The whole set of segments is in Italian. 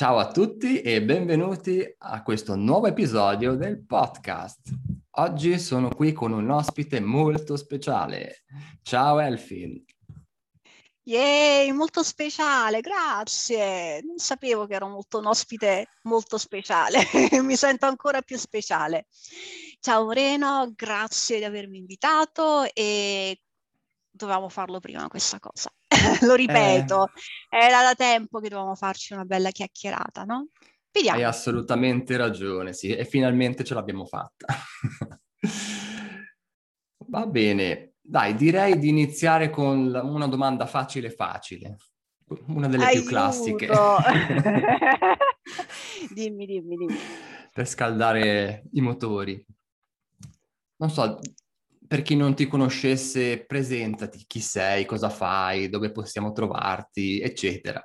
Ciao a tutti e benvenuti a questo nuovo episodio del podcast. Oggi sono qui con un ospite molto speciale. Ciao Elfin. Yay, molto speciale, grazie. Non sapevo che ero molto un ospite molto speciale, mi sento ancora più speciale. Ciao Moreno, grazie di avermi invitato e dovevamo farlo prima questa cosa. Lo ripeto, eh, era da tempo che dovevamo farci una bella chiacchierata, no? Vediamo. Hai assolutamente ragione, sì, e finalmente ce l'abbiamo fatta. Va bene, dai, direi di iniziare con una domanda facile facile, una delle Aiuto. più classiche. dimmi, dimmi, dimmi. Per scaldare i motori. Non so, per chi non ti conoscesse, presentati, chi sei, cosa fai, dove possiamo trovarti, eccetera.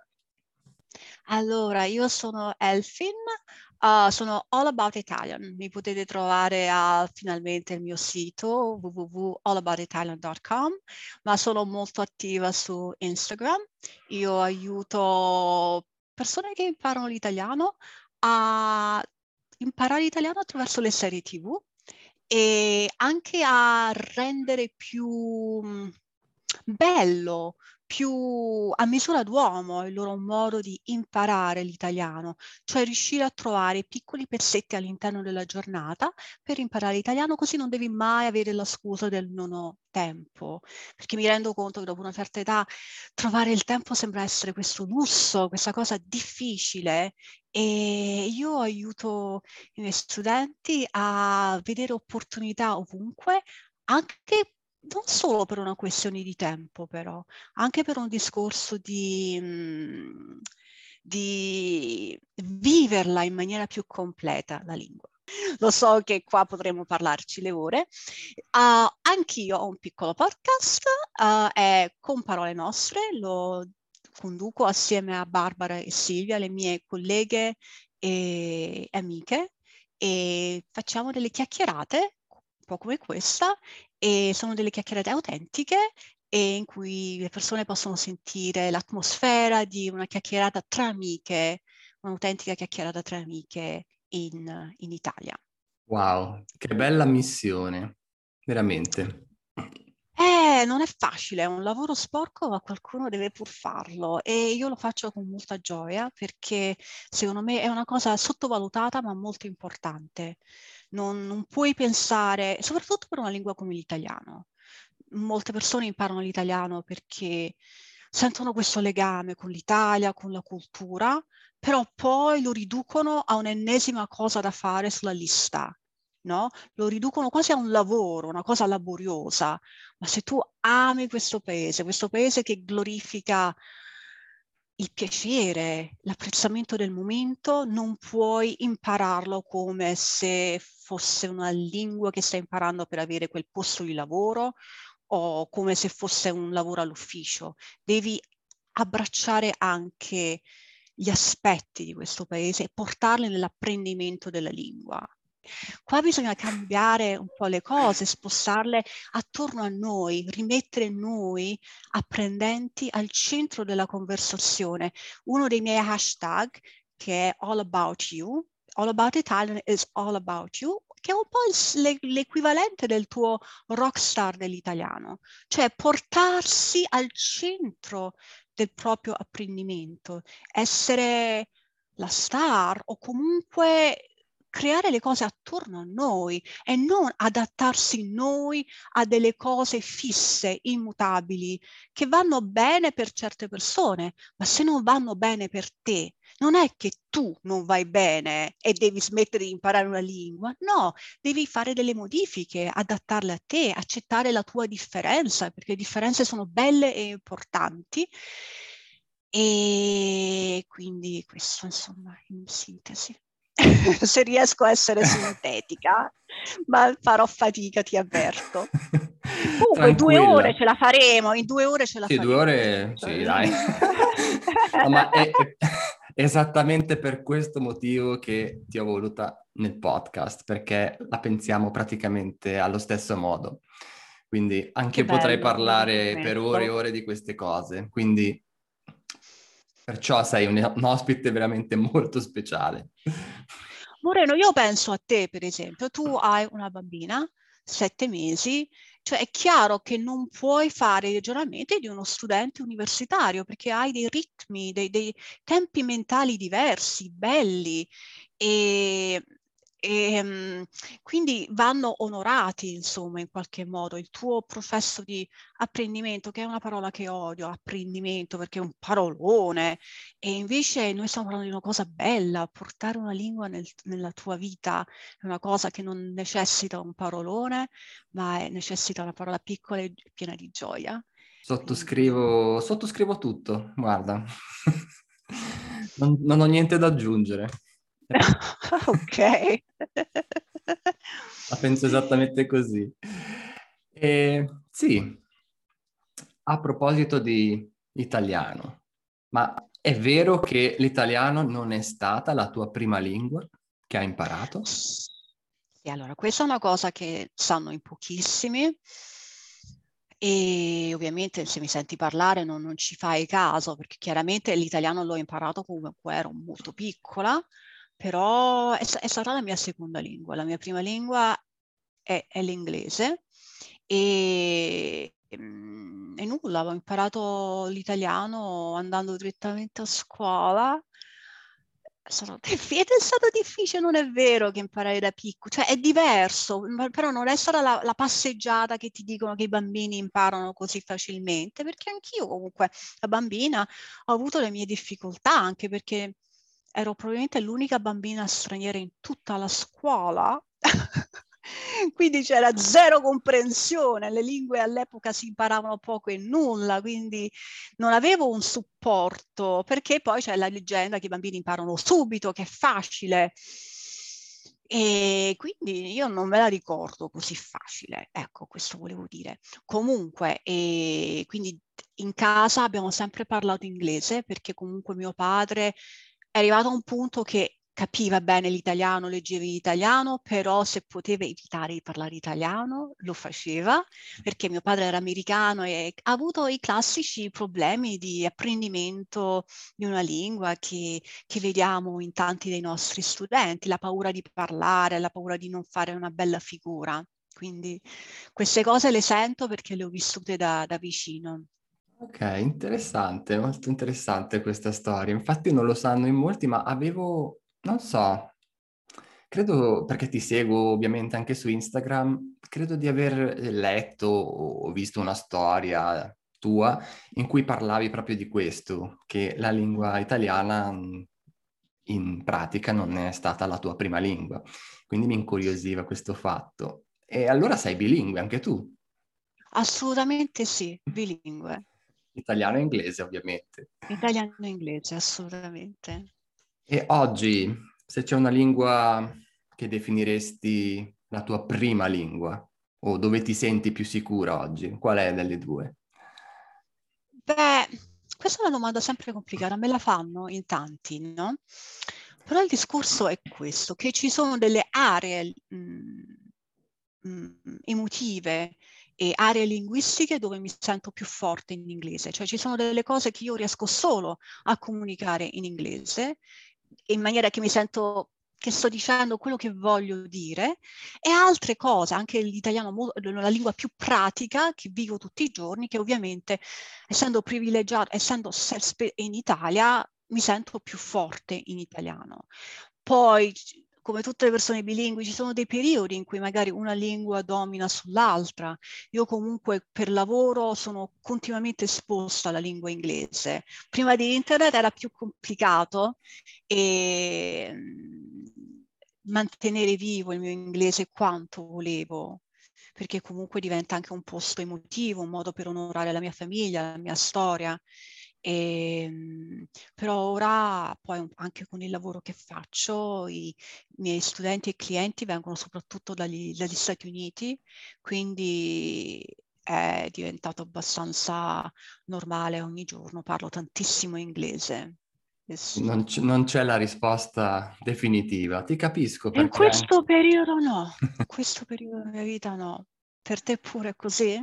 Allora, io sono Elfin, uh, sono All About Italian. Mi potete trovare a finalmente il mio sito www.allaboutitalian.com, ma sono molto attiva su Instagram. Io aiuto persone che imparano l'italiano a imparare l'italiano attraverso le serie TV e anche a rendere più mm, bello, più a misura d'uomo il loro modo di imparare l'italiano, cioè riuscire a trovare piccoli pezzetti all'interno della giornata per imparare l'italiano, così non devi mai avere la scusa del non ho tempo, perché mi rendo conto che dopo una certa età trovare il tempo sembra essere questo lusso, questa cosa difficile e io aiuto i miei studenti a vedere opportunità ovunque, anche non solo per una questione di tempo, però, anche per un discorso di, mhmm, di viverla in maniera più completa la lingua. Lo so che qua potremo parlarci le ore. Uh, anch'io ho un piccolo podcast, uh, è Con Parole Nostre, lo conduco assieme a Barbara e Silvia, le mie colleghe e amiche, e facciamo delle chiacchierate, un po' come questa, e sono delle chiacchierate autentiche e in cui le persone possono sentire l'atmosfera di una chiacchierata tra amiche, un'autentica chiacchierata tra amiche in, in Italia. Wow, che bella missione, veramente. Eh, non è facile, è un lavoro sporco, ma qualcuno deve pur farlo e io lo faccio con molta gioia perché secondo me è una cosa sottovalutata ma molto importante non, non puoi pensare, soprattutto per una lingua come l'italiano. Molte persone imparano l'italiano perché sentono questo legame con l'Italia, con la cultura, però poi lo riducono a un'ennesima cosa da fare sulla lista, no? Lo riducono quasi a un lavoro, una cosa laboriosa. Ma se tu ami questo paese, questo paese che glorifica il piacere, l'apprezzamento del momento, non puoi impararlo come se fosse una lingua che stai imparando per avere quel posto di lavoro o come se fosse un lavoro all'ufficio. Devi abbracciare anche gli aspetti di questo paese e portarli nell'apprendimento della lingua. Qua bisogna cambiare un po' le cose, spostarle attorno a noi, rimettere noi apprendenti al centro della conversazione. Uno dei miei hashtag, che è All About You, All About Italian is All About You, che è un po' l'equivalente del tuo rockstar dell'italiano, cioè portarsi al centro del proprio apprendimento, essere la star o comunque creare le cose attorno a noi e non adattarsi noi a delle cose fisse, immutabili, che vanno bene per certe persone, ma se non vanno bene per te, non è che tu non vai bene e devi smettere di imparare una lingua, no, devi fare delle modifiche, adattarle a te, accettare la tua differenza, perché le differenze sono belle e importanti. E quindi questo, insomma, in sintesi. se riesco a essere sintetica, ma farò fatica, ti avverto. Comunque, due ore ce la faremo, in due ore ce la sì, faremo. Due ore, sì, dai. no, ma è, è esattamente per questo motivo che ti ho voluta nel podcast, perché la pensiamo praticamente allo stesso modo. Quindi anche che potrei parlare per ore e ore di queste cose. Quindi Perciò sei un, un ospite veramente molto speciale. Moreno, io penso a te, per esempio, tu hai una bambina, sette mesi, cioè è chiaro che non puoi fare i ragionamenti di uno studente universitario perché hai dei ritmi, dei, dei tempi mentali diversi, belli e e, ehm, quindi vanno onorati, insomma, in qualche modo. Il tuo processo di apprendimento, che è una parola che odio, apprendimento, perché è un parolone, e invece noi stiamo parlando di una cosa bella, portare una lingua nel, nella tua vita è una cosa che non necessita un parolone, ma è, necessita una parola piccola e piena di gioia. Sottoscrivo, sottoscrivo tutto, guarda. non, non ho niente da aggiungere. ok. La penso esattamente così. E, sì, a proposito di italiano, ma è vero che l'italiano non è stata la tua prima lingua che hai imparato? Sì, allora, questa è una cosa che sanno in pochissimi e ovviamente se mi senti parlare non, non ci fai caso perché chiaramente l'italiano l'ho imparato quando ero molto piccola però è, è, stata la mia seconda lingua. La mia prima lingua è, è l'inglese e, mm, e, nulla, ho imparato l'italiano andando direttamente a scuola. Stato, è stato difficile, non è vero che imparare da piccolo, cioè è diverso, però non è stata la, la passeggiata che ti dicono che i bambini imparano così facilmente, perché anch'io comunque da bambina ho avuto le mie difficoltà, anche perché ero probabilmente l'unica bambina straniera in tutta la scuola. quindi c'era zero comprensione, le lingue all'epoca si imparavano poco e nulla, quindi non avevo un supporto, perché poi c'è la leggenda che i bambini imparano subito, che è facile. E quindi io non me la ricordo così facile, ecco, questo volevo dire. Comunque, quindi in casa abbiamo sempre parlato inglese perché comunque mio padre è arrivato a un punto che capiva bene l'italiano, leggeva in italiano, però se poteva evitare di parlare italiano lo faceva perché mio padre era americano e ha avuto i classici problemi di apprendimento di una lingua che, che vediamo in tanti dei nostri studenti, la paura di parlare, la paura di non fare una bella figura. Quindi queste cose le sento perché le ho vissute da, da vicino. Ok, interessante, molto interessante questa storia. Infatti non lo sanno in molti, ma avevo, non so, credo, perché ti seguo ovviamente anche su Instagram, credo di aver letto o visto una storia tua in cui parlavi proprio di questo, che la lingua italiana in pratica non è stata la tua prima lingua. Quindi mi incuriosiva questo fatto. E allora sei bilingue anche tu? Assolutamente sì, bilingue. Italiano e inglese, ovviamente. Italiano e inglese, assolutamente. E oggi, se c'è una lingua che definiresti la tua prima lingua, o dove ti senti più sicura oggi, qual è delle due? Beh, questa è una domanda sempre complicata, me la fanno in tanti, no? Però il discorso è questo, che ci sono delle aree mh, mm, mh, mm, emotive e aree linguistiche dove mi sento più forte in inglese, cioè ci sono delle cose che io riesco solo a comunicare in inglese in maniera che mi sento che sto dicendo quello che voglio dire e altre cose, anche l'italiano, la lingua più pratica che vivo tutti i giorni, che ovviamente essendo privilegiato, essendo in Italia, mi sento più forte in italiano. Poi come tutte le persone bilingui, ci sono dei periodi in cui magari una lingua domina sull'altra. Io comunque per lavoro sono continuamente esposta alla lingua inglese. Prima di internet era più complicato e mm, mantenere vivo il mio inglese quanto volevo perché comunque diventa anche un posto emotivo, un modo per onorare la mia famiglia, la mia storia. E, ehm, però ora poi anche con il lavoro che faccio i miei studenti e clienti vengono soprattutto dagli, dagli Stati Uniti, quindi è diventato abbastanza normale ogni giorno, parlo tantissimo inglese. Non, c- non, c'è la risposta definitiva, ti capisco. In questo periodo no, in questo periodo della mia vita no. Per te pure è così?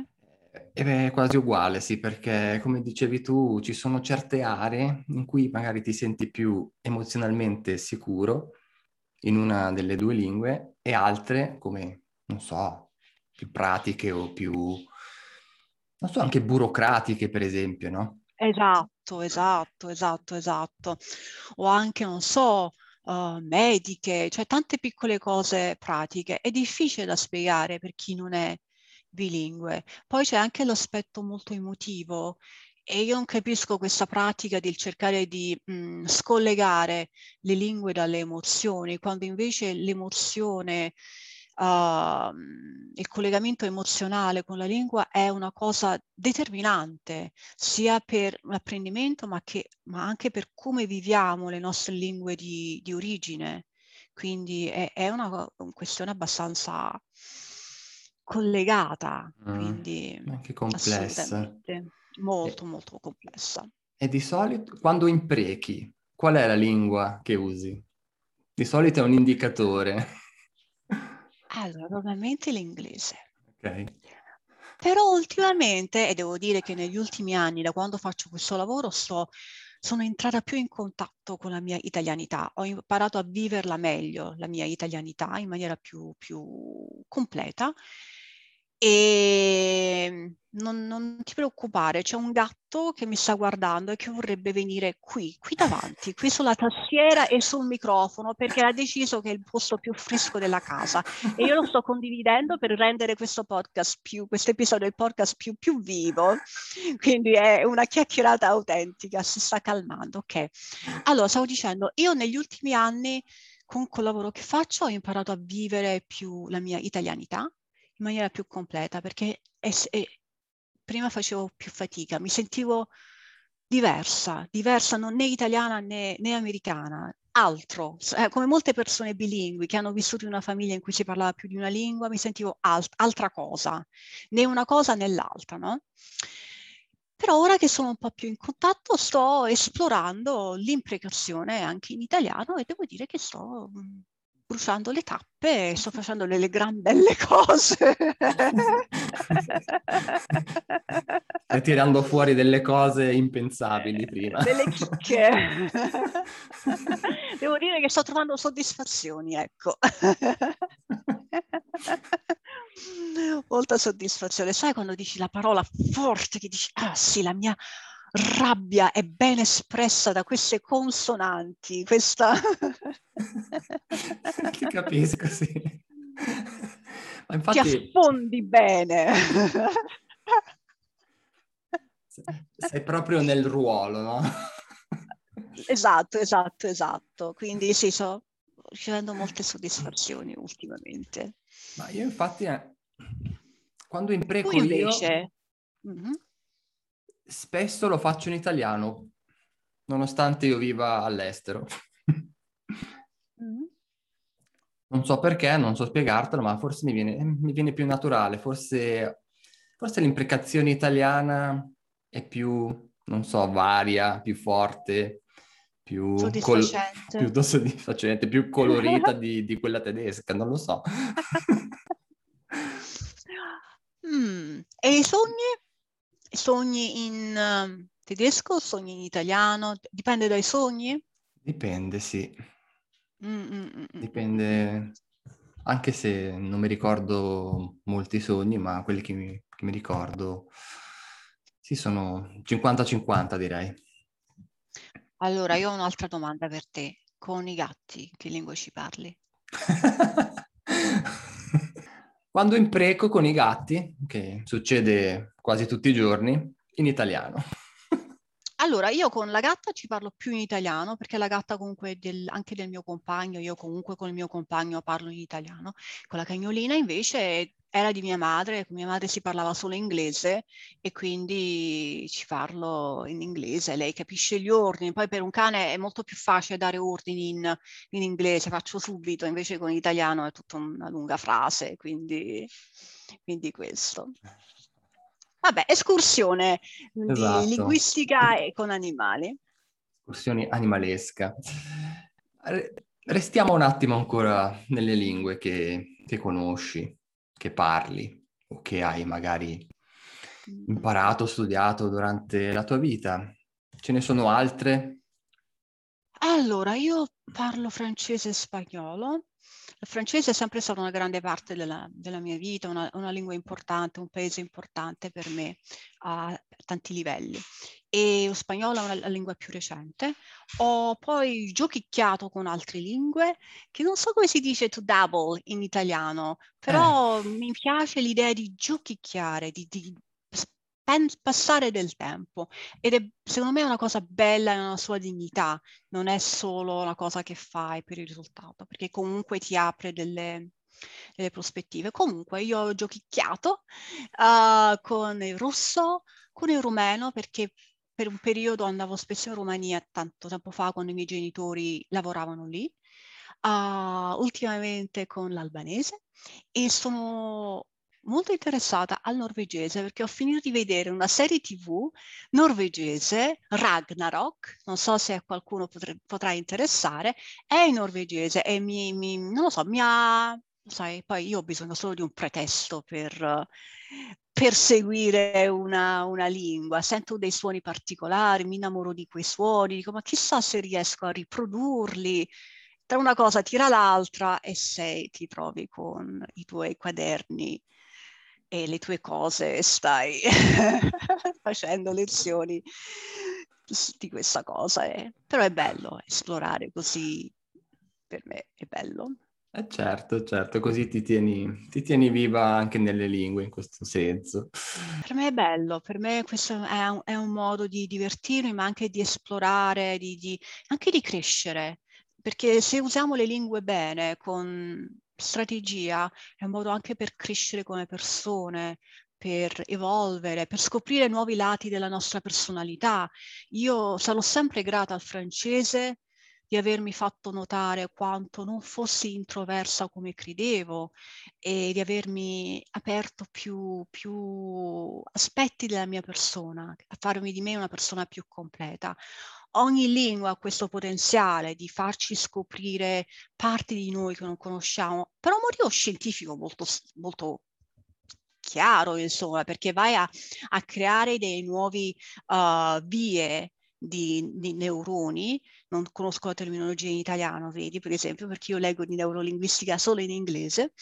È quasi uguale, sì, perché come dicevi tu, ci sono certe aree in cui magari ti senti più emozionalmente sicuro in una delle due lingue e altre come, non so, più pratiche o più, non so, anche burocratiche, per esempio, no? Esatto, esatto, esatto, esatto. O anche, non so, uh, mediche, cioè tante piccole cose pratiche. È difficile da spiegare per chi non è bilingue. Poi c'è anche l'aspetto molto emotivo e io non capisco questa pratica di cercare di mh, mhmm, scollegare le lingue dalle emozioni, quando invece l'emozione, uh, il collegamento emozionale con la lingua è una cosa determinante, sia per l'apprendimento, ma, che, ma anche per come viviamo le nostre lingue di, di origine. Quindi è, è una questione abbastanza collegata, mm, quindi anche complessa. Molto, e, molto complessa. E di solito, quando imprechi, qual è la lingua che usi? Di solito è un indicatore. Allora, normalmente l'inglese. Ok. Però ultimamente, e devo dire che negli ultimi anni, da quando faccio questo lavoro, sto, sono entrata più in contatto con la mia italianità. Ho imparato a viverla meglio, la mia italianità, in maniera più, più completa e non, non, ti preoccupare, c'è un gatto che mi sta guardando e che vorrebbe venire qui, qui davanti, qui sulla tastiera e sul microfono, perché ha deciso che è il posto più fresco della casa. E io lo sto condividendo per rendere questo podcast più, questo episodio del podcast più, più vivo. Quindi è una chiacchierata autentica, si sta calmando. Ok. Allora, stavo dicendo, io negli ultimi anni, con quel lavoro che faccio, ho imparato a vivere più la mia italianità in maniera più completa perché è, è, prima facevo più fatica, mi sentivo diversa, diversa non né italiana né, né americana, altro, eh, come molte persone bilingui che hanno vissuto in una famiglia in cui si parlava più di una lingua, mi sentivo alt- altra cosa, né una cosa né l'altra, no? Però ora che sono un po' più in contatto sto esplorando l'imprecazione anche in italiano e devo dire che sto bruciando le tappe e sto facendo delle gran belle cose. Stai tirando fuori delle cose impensabili prima. Delle chicche. Devo dire che sto trovando soddisfazioni, ecco. Molta soddisfazione. Sai quando dici la parola forte, che dici, ah sì, la mia rabbia è ben espressa da queste consonanti, questa... Ti capisco, sì. Ma infatti... Ti affondi bene. Sei proprio nel ruolo, no? Esatto, esatto, esatto. Quindi sì, sto ricevendo molte soddisfazioni ultimamente. Ma io infatti, eh, quando impreco tu invece... io... Mm-hmm spesso lo faccio in italiano, nonostante io viva all'estero. Mm. Non so perché, non so spiegartelo, ma forse mi viene, mi viene più naturale. Forse, forse l'imprecazione italiana è più, non so, varia, più forte, più soddisfacente, col- più, soddisfacente, più colorita di, di, quella tedesca, non lo so. mm. E i sogni? Sogni in uh, tedesco o sogni in italiano? Dipende dai sogni? Dipende, sì. Mm-mm-mm. Dipende, anche se non mi ricordo molti sogni, ma quelli che mi, che mi ricordo, sì, sono 50-50 direi. Allora, io ho un'altra domanda per te. Con i gatti, che lingua ci parli? Quando impreco con i gatti, che succede quasi tutti i giorni, in italiano. Allora, io con la gatta ci parlo più in italiano perché la gatta comunque del, anche del mio compagno, io comunque con il mio compagno parlo in italiano. Con la cagnolina invece era di mia madre, con mia madre si parlava solo inglese e quindi ci parlo in inglese, lei capisce gli ordini, poi per un cane è molto più facile dare ordini in, in inglese, faccio subito, invece con l'italiano è tutta una lunga frase, quindi, quindi questo. Vabbè, escursione esatto. di linguistica e con animali. Escursione animalesca. Restiamo un attimo ancora nelle lingue che, che conosci che parli o che hai magari imparato, studiato durante la tua vita? Ce ne sono altre? Allora, io parlo francese e spagnolo. Il francese è sempre stato una grande parte della, della mia vita, una, una, lingua importante, un paese importante per me a tanti livelli. E lo spagnolo è una, la lingua più recente. Ho poi giochicchiato con altre lingue, che non so come si dice to double in italiano, però eh. mi piace l'idea di giochicchiare, di, di passare del tempo. Ed è secondo me una cosa bella nella sua dignità, non è solo una cosa che fai per il risultato, perché comunque ti apre delle, delle prospettive. Comunque io ho giochicchiato uh, con il russo, con il rumeno, perché per un periodo andavo spesso in Romania, tanto tempo fa, quando i miei genitori lavoravano lì, uh, ultimamente con l'albanese. E sono molto interessata al norvegese perché ho finito di vedere una serie tv norvegese, Ragnarok, non so se a qualcuno potre, potrà interessare, è in norvegese e mi, mi, non lo so, mi ha, sai, poi io ho bisogno solo di un pretesto per, seguire una, una, lingua, sento dei suoni particolari, mi innamoro di quei suoni, dico ma chissà se riesco a riprodurli, tra una cosa tira l'altra e sei, ti trovi con i tuoi quaderni e le tue cose e stai facendo lezioni di questa cosa. Eh. Però è bello esplorare così, per me è bello. Eh certo, certo, così ti tieni, ti tieni, viva anche nelle lingue in questo senso. Per me è bello, per me questo è un, è un modo di divertirmi, ma anche di esplorare, di, di, anche di crescere, perché se usiamo le lingue bene, con strategia è un modo anche per crescere come persone, per evolvere, per scoprire nuovi lati della nostra personalità. Io sarò sempre grata al francese di avermi fatto notare quanto non fossi introversa come credevo e di avermi aperto più, più aspetti della mia persona, a farmi di me una persona più completa ogni lingua ha questo potenziale di farci scoprire parti di noi che non conosciamo, per un motivo scientifico molto, molto chiaro, insomma, perché vai a, a creare dei nuovi uh, vie di, di, neuroni, non conosco la terminologia in italiano, vedi, per esempio, perché io leggo di neurolinguistica solo in inglese,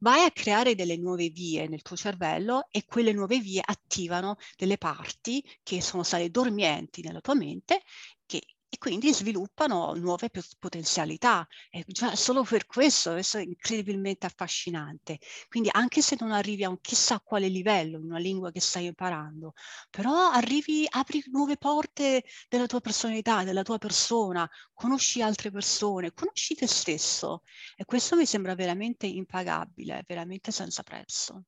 vai a creare delle nuove vie nel tuo cervello e quelle nuove vie attivano delle parti che sono state dormienti nella tua mente che e quindi sviluppano nuove potenzialità. E già solo per questo, questo è incredibilmente affascinante. Quindi anche se non arrivi a un chissà quale livello in una lingua che stai imparando, però arrivi, apri nuove porte della tua personalità, della tua persona, conosci altre persone, conosci te stesso. E questo mi sembra veramente impagabile, veramente senza prezzo.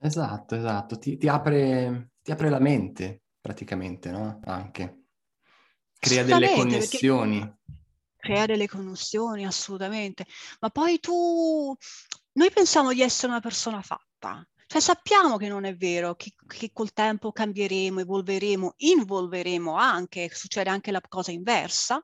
Esatto, esatto. Ti, ti, apre, ti apre la mente praticamente, no? Anche. Crea delle connessioni. Crea delle connessioni, assolutamente. Ma poi tu, noi pensiamo di essere una persona fatta, cioè sappiamo che non è vero, che, che, col tempo cambieremo, evolveremo, involveremo anche, succede anche la cosa inversa,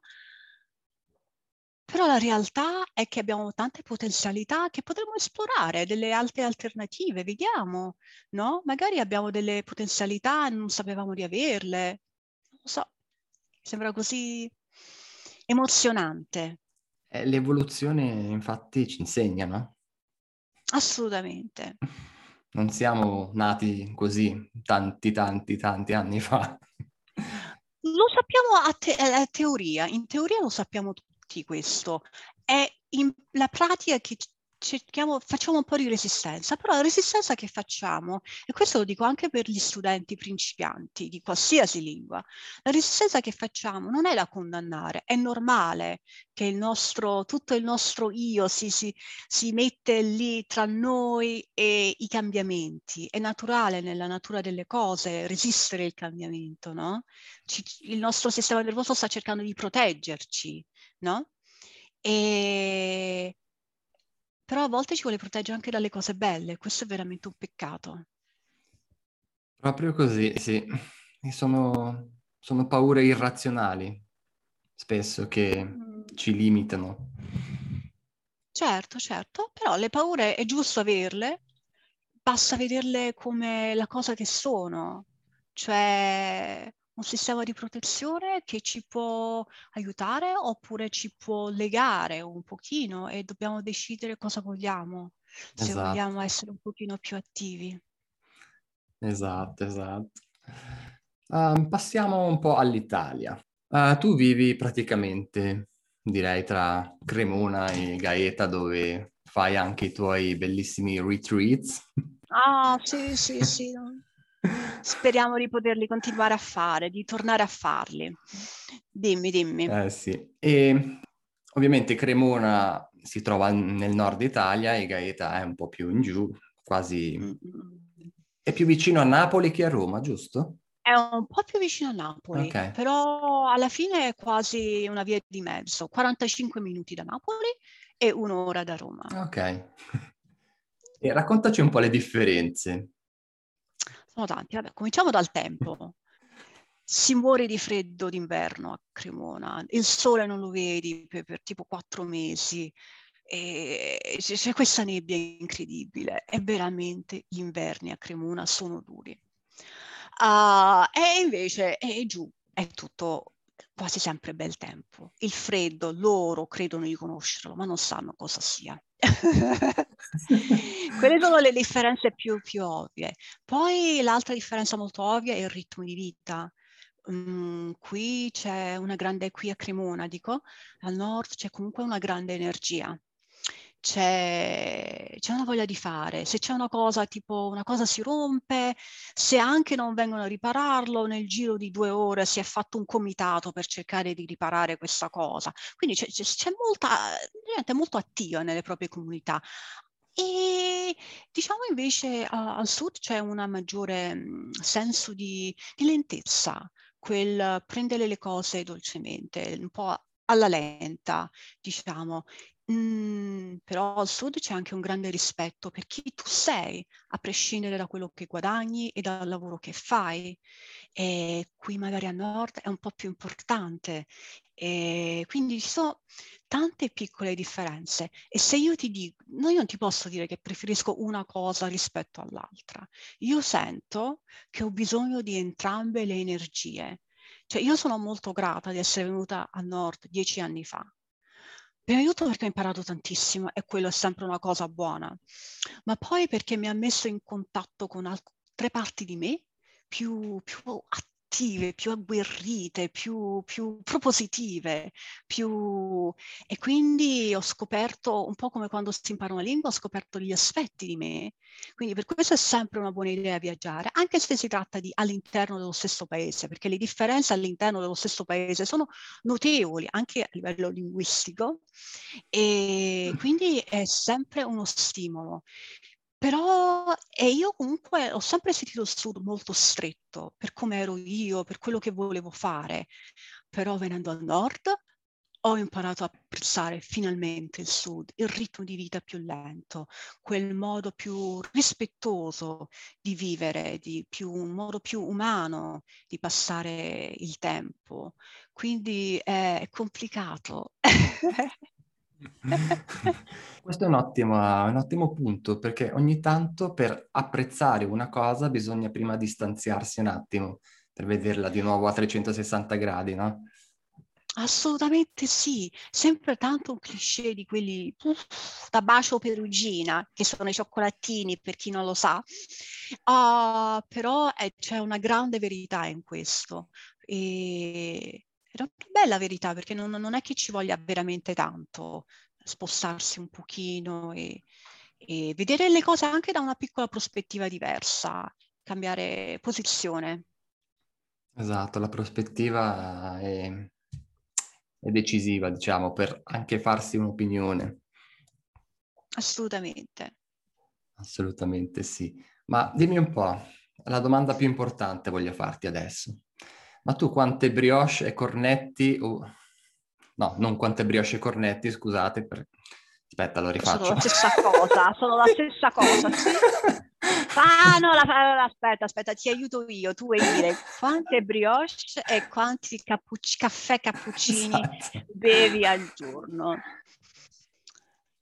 però la realtà è che abbiamo tante potenzialità che potremmo esplorare, delle altre alternative, vediamo, no? Magari abbiamo delle potenzialità e non sapevamo di averle, non so, sembra così emozionante. Eh, l'evoluzione infatti ci insegna, no? Assolutamente. Non siamo nati così tanti, tanti, tanti anni fa. Lo sappiamo a, te- a teoria, in teoria lo sappiamo tutti questo. È in, la pratica che cerchiamo, facciamo un po' di resistenza, però la resistenza che facciamo, e questo lo dico anche per gli studenti principianti di qualsiasi lingua, la resistenza che facciamo non è da condannare, è normale che il nostro, tutto il nostro io si, si, si mette lì tra noi e i cambiamenti, è naturale nella natura delle cose resistere il cambiamento, no? Ci, il nostro sistema nervoso sta cercando di proteggerci, no? E però a volte ci vuole proteggere anche dalle cose belle, questo è veramente un peccato. Proprio così, sì. Sono, sono paure irrazionali, spesso, che mm. ci limitano. Certo, certo, però le paure è giusto averle, basta vederle come la cosa che sono, cioè un sistema di protezione che ci può aiutare oppure ci può legare un pochino e dobbiamo decidere cosa vogliamo, se Esatto. vogliamo essere un pochino più attivi. Esatto, esatto. Uh, passiamo un po' all'Italia. Uh, tu vivi praticamente, direi, tra Cremona e Gaeta, dove fai anche i tuoi bellissimi retreats. Ah, sì, sì, sì. Speriamo di poterli continuare a fare, di tornare a farli. Dimmi, dimmi. Eh sì. E ovviamente Cremona si trova nel nord Italia e Gaeta è un po' più in giù, quasi... È più vicino a Napoli che a Roma, giusto? È un po' più vicino a Napoli, okay. però alla fine è quasi una via di mezzo, 45 minuti da Napoli e un'ora da Roma. Ok. E raccontaci un po' le differenze. Sono tanti, vabbè, cominciamo dal tempo. Si muore di freddo d'inverno a Cremona, il sole non lo vedi per, per tipo quattro mesi, c'è questa nebbia incredibile e veramente gli inverni a Cremona sono duri. Uh, e invece è giù, è tutto quasi sempre bel tempo. Il freddo, loro credono di conoscerlo, ma non sanno cosa sia. Quelle sono le differenze più, più, ovvie. Poi l'altra differenza molto ovvia è il ritmo di vita. Mm, qui c'è una grande, qui a Cremona dico, al nord c'è comunque una grande energia c'è, c'è, una voglia di fare, se c'è una cosa tipo una cosa si rompe, se anche non vengono a ripararlo, nel giro di due ore si è fatto un comitato per cercare di riparare questa cosa. Quindi c'è, c'è, molta, gente molto attiva nelle proprie comunità. E diciamo invece uh, al sud c'è un maggiore mh, senso di, di lentezza, quel prendere le cose dolcemente, un po' alla lenta, diciamo. Mm, però al sud c'è anche un grande rispetto per chi tu sei, a prescindere da quello che guadagni e dal lavoro che fai. E qui magari a nord è un po' più importante. E quindi ci sono tante piccole differenze. E se io ti dico, no, io non ti posso dire che preferisco una cosa rispetto all'altra. Io sento che ho bisogno di entrambe le energie. Cioè io sono molto grata di essere venuta a nord dieci anni fa Prima di tutto perché ho imparato tantissimo e quello è sempre una cosa buona, ma poi perché mi ha messo in contatto con altre parti di me più, più attive, più agguerrite, più, più propositive, più... e quindi ho scoperto, un po' come quando si impara una lingua, ho scoperto gli aspetti di me. Quindi per questo è sempre una buona idea viaggiare, anche se si tratta di all'interno dello stesso paese, perché le differenze all'interno dello stesso paese sono notevoli anche a livello linguistico e quindi è sempre uno stimolo. Però e io comunque ho sempre sentito il sud molto stretto per come ero io, per quello che volevo fare. Però venendo al nord ho imparato a apprezzare finalmente il sud, il ritmo di vita più lento, quel modo più rispettoso di vivere, di più, un modo più umano di passare il tempo. Quindi è, è complicato. Questo è un ottimo, un ottimo punto perché ogni tanto per apprezzare una cosa bisogna prima distanziarsi un attimo per vederla di nuovo a 360 gradi, no? Assolutamente sì, sempre tanto un cliché di quelli uff, da bacio perugina, che sono i cioccolatini per chi non lo sa, uh, però è, c'è una grande verità in questo. E, è una bella verità perché non, non, è che ci voglia veramente tanto spostarsi un pochino e, e vedere le cose anche da una piccola prospettiva diversa, cambiare posizione. Esatto, la prospettiva è, è decisiva, diciamo, per anche farsi un'opinione. Assolutamente. Assolutamente sì. Ma dimmi un po', la domanda più importante voglio farti adesso. Ma tu quante brioche e cornetti... Oh, no, non quante brioche e cornetti, scusate. Per... Aspetta, lo rifaccio. Sono la stessa cosa, sono la stessa cosa, sì. Ah no, la, aspetta, aspetta, ti aiuto io. Tu vuoi dire quante brioche e quanti cappucci, caffè cappuccini esatto. bevi al giorno?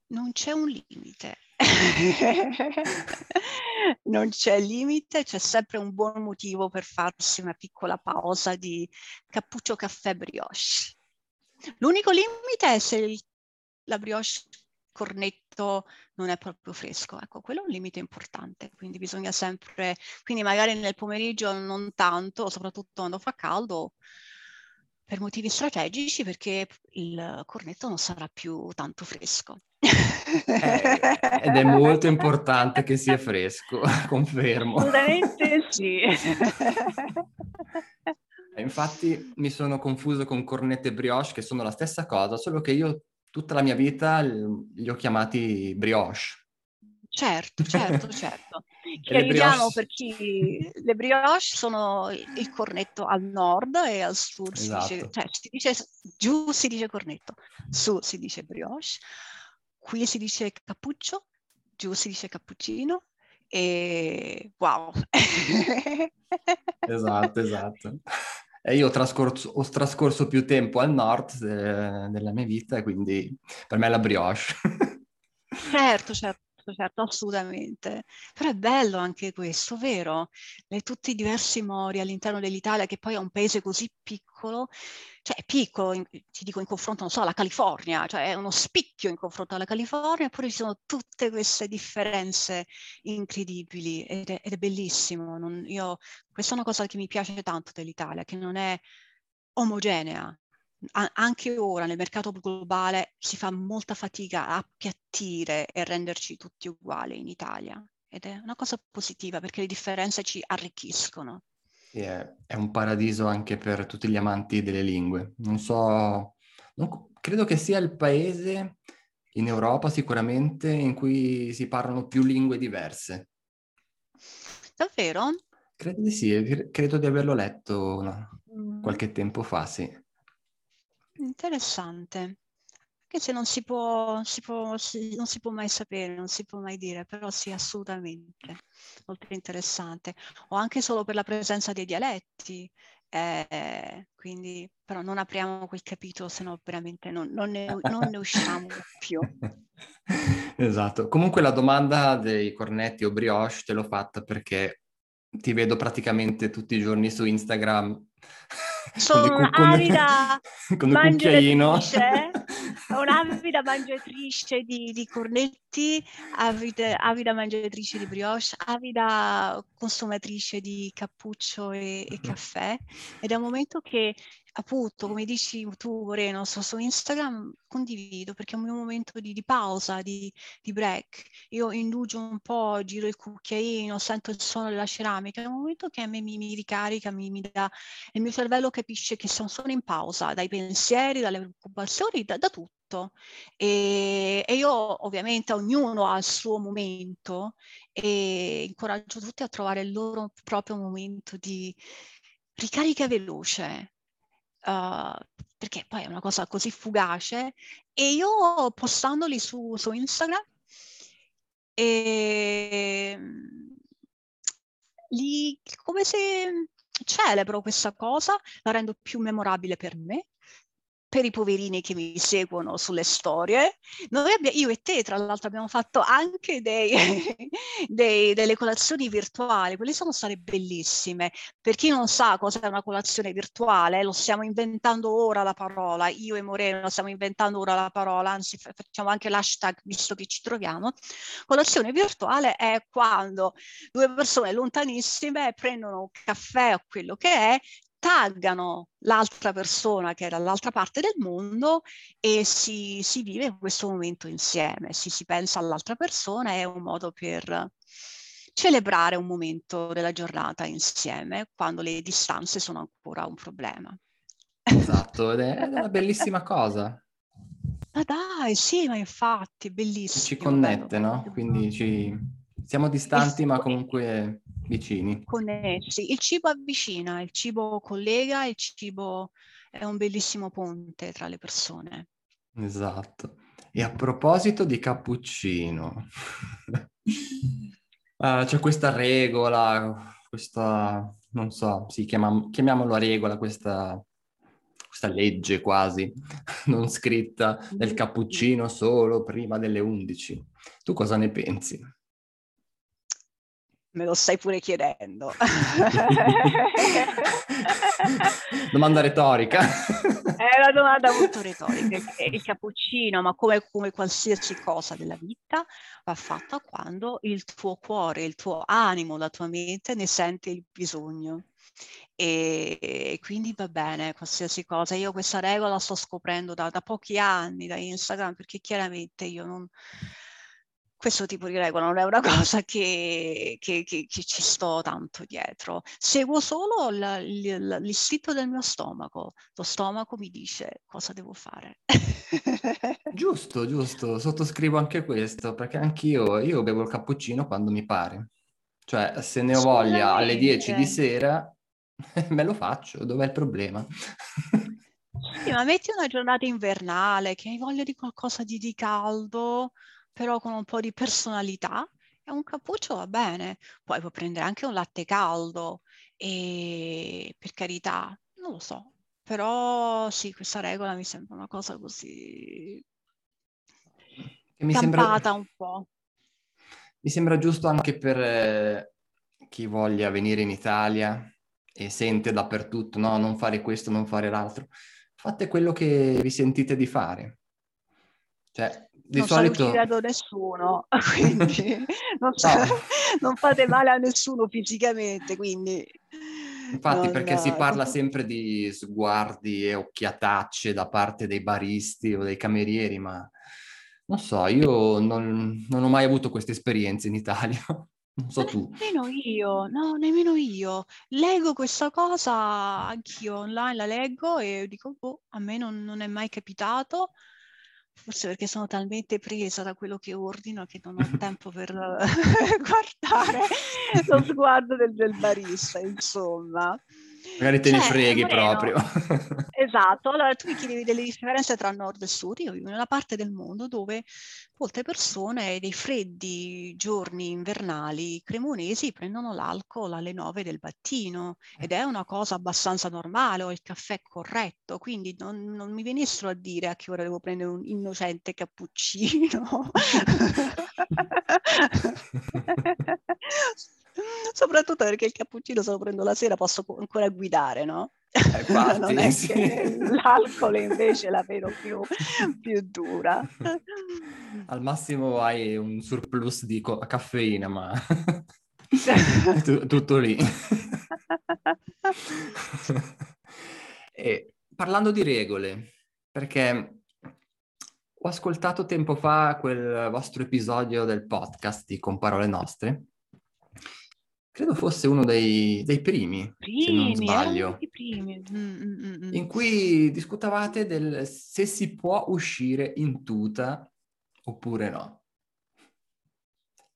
Non c'è un limite. non c'è limite, c'è sempre un buon motivo per farsi una piccola pausa di cappuccio caffè brioche. L'unico limite è se il, la brioche cornetto non è proprio fresco. Ecco, quello è un limite importante, quindi bisogna sempre, quindi magari nel pomeriggio non tanto, soprattutto quando fa caldo, per motivi strategici, perché il cornetto non sarà più tanto fresco. Eh, ed è molto importante che sia fresco, confermo. Assolutamente sì. Infatti mi sono confuso con cornette e brioche, che sono la stessa cosa, solo che io tutta la mia vita li ho chiamati brioche. Certo, certo, certo. Chiariamo per chi le brioche sono il cornetto al nord e al sud esatto. si dice, cioè si dice, giù si dice cornetto, su si dice brioche, qui si dice cappuccio, giù si dice cappuccino e wow. esatto, esatto. E io ho trascorso, ho trascorso più tempo al nord de, della mia vita quindi per me è la brioche. certo, certo certo, assolutamente. Però è bello anche questo, vero? Le, tutti i diversi modi all'interno dell'Italia, che poi è un paese così piccolo, cioè è piccolo, in, ti dico in confronto, non so, alla California, cioè è uno spicchio in confronto alla California, eppure ci sono tutte queste differenze incredibili ed è, ed è bellissimo. Non, io, questa è una cosa che mi piace tanto dell'Italia, che non è omogenea, anche ora nel mercato globale si fa molta fatica a appiattire e renderci tutti uguali in Italia ed è una cosa positiva perché le differenze ci arricchiscono. Sì, è, un paradiso anche per tutti gli amanti delle lingue. Non so, non, credo che sia il paese in Europa sicuramente in cui si parlano più lingue diverse. Davvero? Credo di sì, credo di averlo letto no, mm. qualche tempo fa, sì. Interessante. Anche se non si può, si può, si, non si può mai sapere, non si può mai dire, però sì, assolutamente, molto interessante. O anche solo per la presenza dei dialetti, eh, quindi però non apriamo quel capitolo, se no veramente non, non, ne, non ne usciamo più. Esatto. Comunque la domanda dei cornetti o brioche te l'ho fatta perché ti vedo praticamente tutti i giorni su Instagram sono un'avida mangiatrice, un'avida mangiatrice di, di cornetti, avida, avida, mangiatrice di brioche, avida consumatrice di cappuccio e, e caffè. Ed è un momento che appunto, come dici tu, Moreno, su, su Instagram condivido perché è un mio momento di, di pausa, di, di, break. Io indugio un po', giro il cucchiaino, sento il suono della ceramica, è un momento che a me mi, mi ricarica, mi, mi, dà, il mio cervello capisce che sono, sono in pausa dai pensieri, dalle preoccupazioni, da, da tutto. E, e, io ovviamente ognuno ha il suo momento e incoraggio tutti a trovare il loro proprio momento di ricarica veloce, uh, perché poi è una cosa così fugace, e io postandoli su, su Instagram e li, come se celebro questa cosa, la rendo più memorabile per me per i poverini che mi seguono sulle storie. Abbiamo, io e te, tra l'altro, abbiamo fatto anche dei, dei, delle colazioni virtuali, quelle sono state bellissime. Per chi non sa cos'è una colazione virtuale, lo stiamo inventando ora la parola, io e Moreno stiamo inventando ora la parola, anzi facciamo anche l'hashtag visto che ci troviamo. Colazione virtuale è quando due persone lontanissime prendono un caffè o quello che è, taggano l'altra persona che è dall'altra parte del mondo e si, si vive questo momento insieme, si, si pensa all'altra persona, è un modo per celebrare un momento della giornata insieme quando le distanze sono ancora un problema. Esatto, ed è una bellissima cosa. Ma dai, sì, ma infatti, bellissimo. Ci connette, bello. no? Quindi ci... siamo distanti, ma comunque vicini. Connessi. Il cibo avvicina, il cibo collega, il cibo è un bellissimo ponte tra le persone. Esatto. E a proposito di cappuccino, uh, c'è questa regola, questa, non so, sì, chiamam- chiamiamola regola, questa, questa questa legge quasi non scritta del cappuccino solo prima delle 11. Tu cosa ne pensi? Me lo stai pure chiedendo. domanda retorica. È una domanda molto retorica. Il cappuccino, ma come, come, qualsiasi cosa della vita, va fatta quando il tuo cuore, il tuo animo, la tua mente ne sente il bisogno. E quindi va bene qualsiasi cosa. Io questa regola la sto scoprendo da, da pochi anni da Instagram perché chiaramente io non questo tipo di regola non è una cosa che, che, che, che ci sto tanto dietro. Seguo solo l'istinto del mio stomaco. Lo stomaco mi dice cosa devo fare. giusto, giusto, sottoscrivo anche questo, perché anch'io io bevo il cappuccino quando mi pare. Cioè, se ne ho voglia alle 10 di sera, me lo faccio, dov'è il problema? Sì, ma metti una giornata invernale che hai voglia di qualcosa di, di caldo, però con un po' di personalità e un cappuccio va bene. Poi puoi prendere anche un latte caldo e per carità, non lo so, però sì, questa regola mi sembra una cosa così che mi sembra un po'. Mi sembra giusto anche per eh, chi voglia venire in Italia e sente dappertutto, no, non fare questo, non fare l'altro. Fate quello che vi sentite di fare. Cioè, di non solito... sono nessuno, quindi non, so, no. non, fate male a nessuno fisicamente, quindi... Infatti, non, perché si parla sempre di sguardi e occhiatacce da parte dei baristi o dei camerieri, ma non so, io non, non ho mai avuto queste esperienze in Italia. Non so tu. Nemmeno io, no, nemmeno io. Leggo questa cosa, anch'io online la leggo e dico, boh, a me non, non è mai capitato forse perché sono talmente presa da quello che ordino che non ho tempo per guardare lo sguardo del, del barista, insomma. Magari te cioè, ne freghi proprio. esatto, allora tu mi chiedevi delle differenze tra nord e sud, io vivo in una parte del mondo dove molte persone dei freddi giorni invernali cremonesi prendono l'alcol alle 9 del mattino ed è una cosa abbastanza normale, ho il caffè corretto, quindi non, non mi venissero a dire a che ora devo prendere un innocente cappuccino. Soprattutto perché il cappuccino se lo prendo la sera posso ancora guidare, no? Eh, infatti, non è sì. che l'alcol invece la vedo più, più dura. Al massimo hai un surplus di co- caffeina, ma tutto lì. e parlando di regole, perché ho ascoltato tempo fa quel vostro episodio del podcast di Con parole nostre credo fosse uno dei, dei primi, primi, se non sbaglio, primi. Mm, mm, mm, in cui discutavate del se si può uscire in tuta oppure no.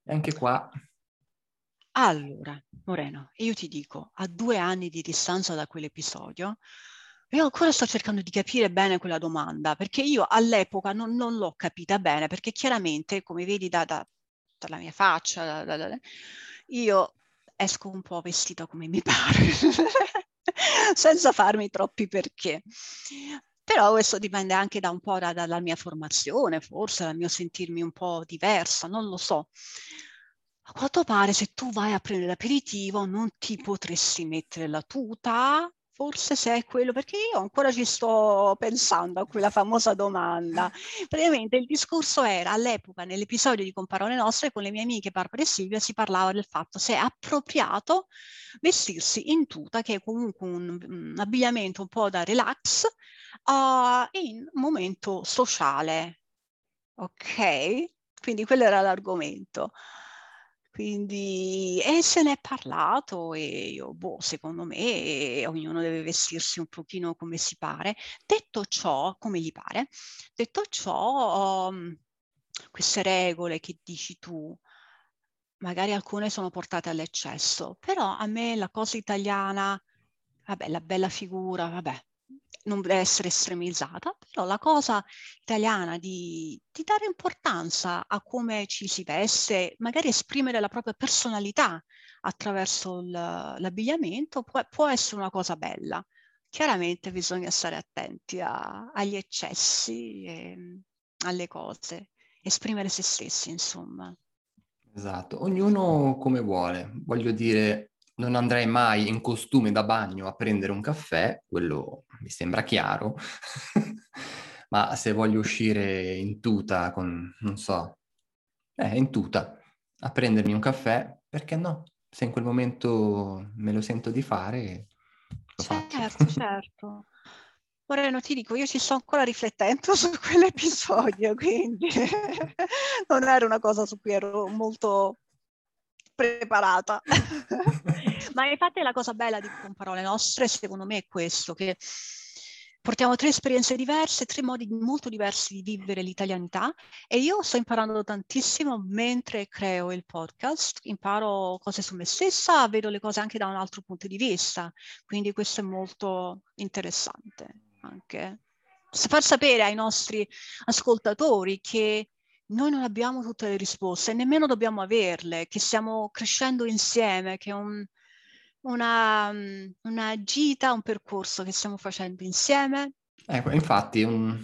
E anche qua... Allora, Moreno, io ti dico, a due anni di distanza da quell'episodio, io ancora sto cercando di capire bene quella domanda, perché io all'epoca non, non l'ho capita bene, perché chiaramente, come vedi da, da, dalla mia faccia, da, da, io esco un po' vestita come mi pare, senza farmi troppi perché. Però questo dipende anche da un po' da, dalla mia formazione, forse dal mio sentirmi un po' diversa, non lo so. A quanto pare se tu vai a prendere l'aperitivo non ti potresti mettere la tuta Forse se è quello, perché io ancora ci sto pensando a quella famosa domanda. Praticamente il discorso era all'epoca, nell'episodio di Con Parole Nostre, con le mie amiche Barbara e Silvia, si parlava del fatto se è appropriato vestirsi in tuta, che è comunque un, un abbigliamento un po' da relax, uh, in momento sociale. Ok? Quindi quello era l'argomento. Quindi, e se ne è parlato e io, boh, secondo me ognuno deve vestirsi un pochino come si pare. Detto ciò, come gli pare, detto ciò, um, queste regole che dici tu, magari alcune sono portate all'eccesso, però a me la cosa italiana, vabbè, la bella figura, vabbè, non deve essere estremizzata, però la cosa italiana di, di, dare importanza a come ci si veste, magari esprimere la propria personalità attraverso l'abbigliamento, può, può, essere una cosa bella. chiaramente bisogna stare attenti a, agli eccessi e alle cose, esprimere se stessi, insomma. Esatto, ognuno come vuole. Voglio dire, non andrei mai in costume da bagno a prendere un caffè, quello mi sembra chiaro, ma se voglio uscire in tuta con, non so, eh, in tuta a prendermi un caffè, perché no? Se in quel momento me lo sento di fare, lo certo, faccio. certo. Moreno, ti dico, io ci sto ancora riflettendo su quell'episodio, quindi non era una cosa su cui ero molto preparata. Ma infatti la cosa bella di Con Parole Nostre, secondo me, è questo, che portiamo tre esperienze diverse, tre modi molto diversi di vivere l'italianità e io sto imparando tantissimo mentre creo il podcast, imparo cose su me stessa, vedo le cose anche da un altro punto di vista, quindi questo è molto interessante anche. Far sapere ai nostri ascoltatori che noi non abbiamo tutte le risposte, nemmeno dobbiamo averle, che stiamo crescendo insieme, che è un, una, una, gita, un percorso che stiamo facendo insieme. Ecco, infatti un,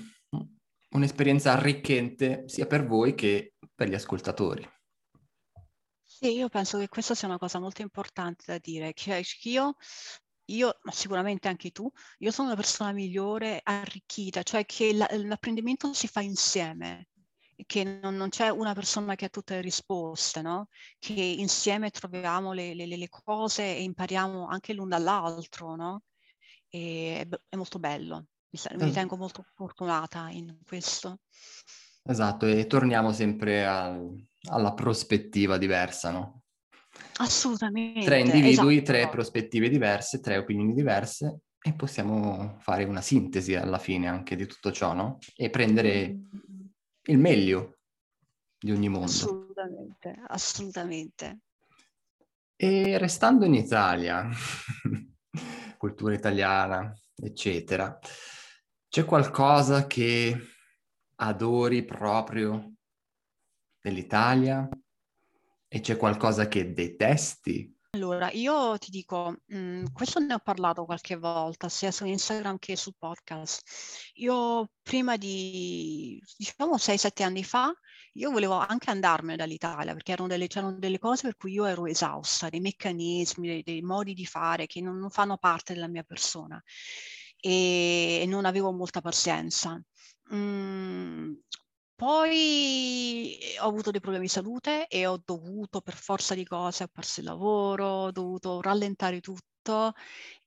un'esperienza arricchente sia per voi che per gli ascoltatori. Sì, io penso che questa sia una cosa molto importante da dire, che io io, ma sicuramente anche tu, io sono una persona migliore, arricchita, cioè che la, l'apprendimento si fa insieme, che non, non, c'è una persona che ha tutte le risposte, no? Che insieme troviamo le, le, le cose e impariamo anche l'un dall'altro, no? E è, è molto bello, mi, mi ritengo molto fortunata in questo. Esatto, e torniamo sempre al, alla prospettiva diversa, no? Assolutamente. Tre individui, esatto. tre prospettive diverse, tre opinioni diverse e possiamo fare una sintesi alla fine anche di tutto ciò, no? E prendere mm. Il meglio di ogni mondo. Assolutamente, assolutamente. E restando in Italia, cultura italiana, eccetera, c'è qualcosa che adori proprio dell'Italia? E c'è qualcosa che detesti? Allora, io ti dico, mh, mhmm, questo ne ho parlato qualche volta, sia su Instagram che sul podcast. Io prima di, diciamo, 6-7 anni fa, io volevo anche andarmene dall'Italia, perché erano delle, c'erano delle cose per cui io ero esausta, dei meccanismi, dei, dei modi di fare che non, non, fanno parte della mia persona e, e non avevo molta pazienza. Mm, poi eh, ho avuto dei problemi di salute e ho dovuto, per forza di cose, ho perso il lavoro, ho dovuto rallentare tutto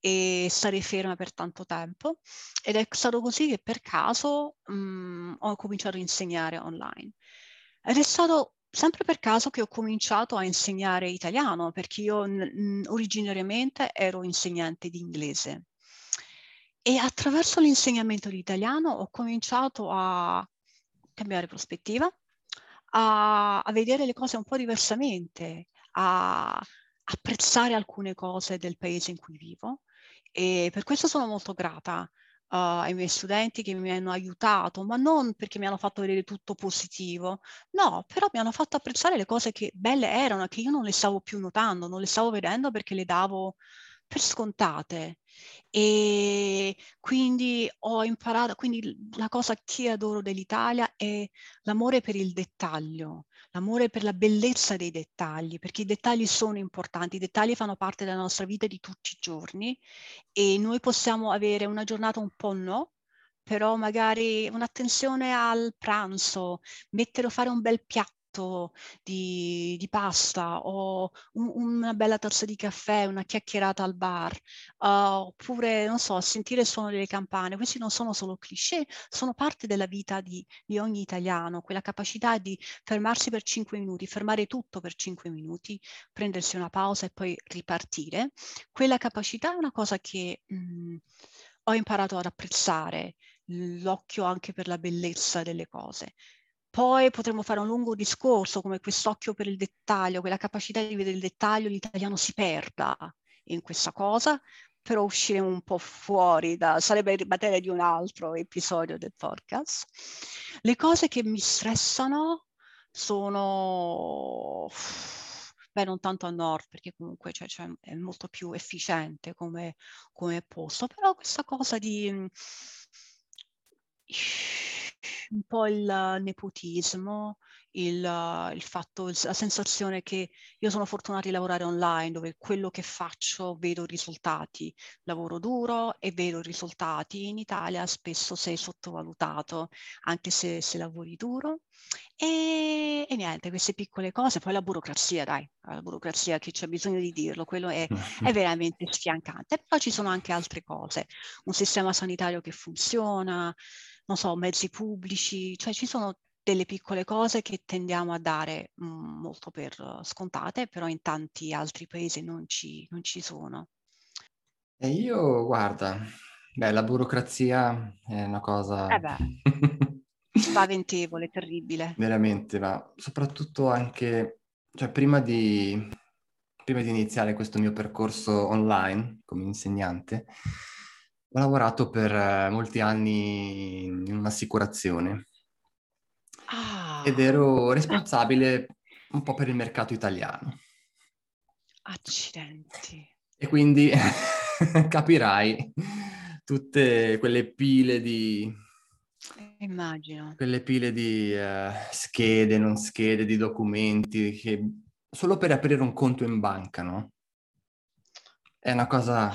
e stare ferma per tanto tempo. Ed è stato così che per caso mh, mhmm, ho cominciato a insegnare online. Ed è stato sempre per caso che ho cominciato a insegnare italiano, perché io mh, originariamente ero insegnante di inglese. E attraverso l'insegnamento di italiano ho cominciato a cambiare prospettiva, a, a vedere le cose un po' diversamente, a apprezzare alcune cose del paese in cui vivo. E per questo sono molto grata Uh, ai miei studenti che mi hanno aiutato, ma non perché mi hanno fatto vedere tutto positivo, no, però mi hanno fatto apprezzare le cose che belle erano, che io non le stavo più notando, non le stavo vedendo perché le davo per scontate. E quindi ho imparato, quindi la cosa che adoro dell'Italia è l'amore per il dettaglio, l'amore per la bellezza dei dettagli, perché i dettagli sono importanti, i dettagli fanno parte della nostra vita di tutti i giorni e noi possiamo avere una giornata un po' no, però magari un'attenzione al pranzo, mettere o fare un bel piatto piatto di, di pasta o un, una bella tazza di caffè, una chiacchierata al bar, uh, oppure, non so, sentire il suono delle campane. Questi non sono solo cliché, sono parte della vita di, di ogni italiano, quella capacità di fermarsi per cinque minuti, fermare tutto per cinque minuti, prendersi una pausa e poi ripartire. Quella capacità è una cosa che mh, mm, ho imparato ad apprezzare, l'occhio anche per la bellezza delle cose. Poi potremmo fare un lungo discorso come quest'occhio per il dettaglio, quella capacità di vedere il dettaglio, l'italiano si perda in questa cosa, però uscire un po' fuori da, sarebbe materia di un altro episodio del podcast. Le cose che mi stressano sono beh non tanto a nord perché comunque cioè, cioè, è molto più efficiente come, come posto, però questa cosa di un po' il nepotismo, il, il fatto, la sensazione che io sono fortunata di lavorare online, dove quello che faccio vedo risultati, lavoro duro e vedo risultati. In Italia spesso sei sottovalutato, anche se, se lavori duro. E, e, niente, queste piccole cose, poi la burocrazia, dai, la burocrazia che c'è bisogno di dirlo, quello è, è veramente sfiancante. Però ci sono anche altre cose, un sistema sanitario che funziona, non so, mezzi pubblici, cioè ci sono delle piccole cose che tendiamo a dare mh, mm, molto per scontate, però in tanti altri paesi non ci, non ci sono. E io, guarda, beh, la burocrazia è una cosa... Eh spaventevole, terribile. Veramente, ma soprattutto anche, cioè prima di, prima di iniziare questo mio percorso online come insegnante, ho lavorato per eh, molti anni in un'assicurazione ah. ed ero responsabile un po' per il mercato italiano. Accidenti. E quindi capirai tutte quelle pile di... Immagino. Quelle pile di uh, schede, non schede, di documenti, che solo per aprire un conto in banca, no? È una cosa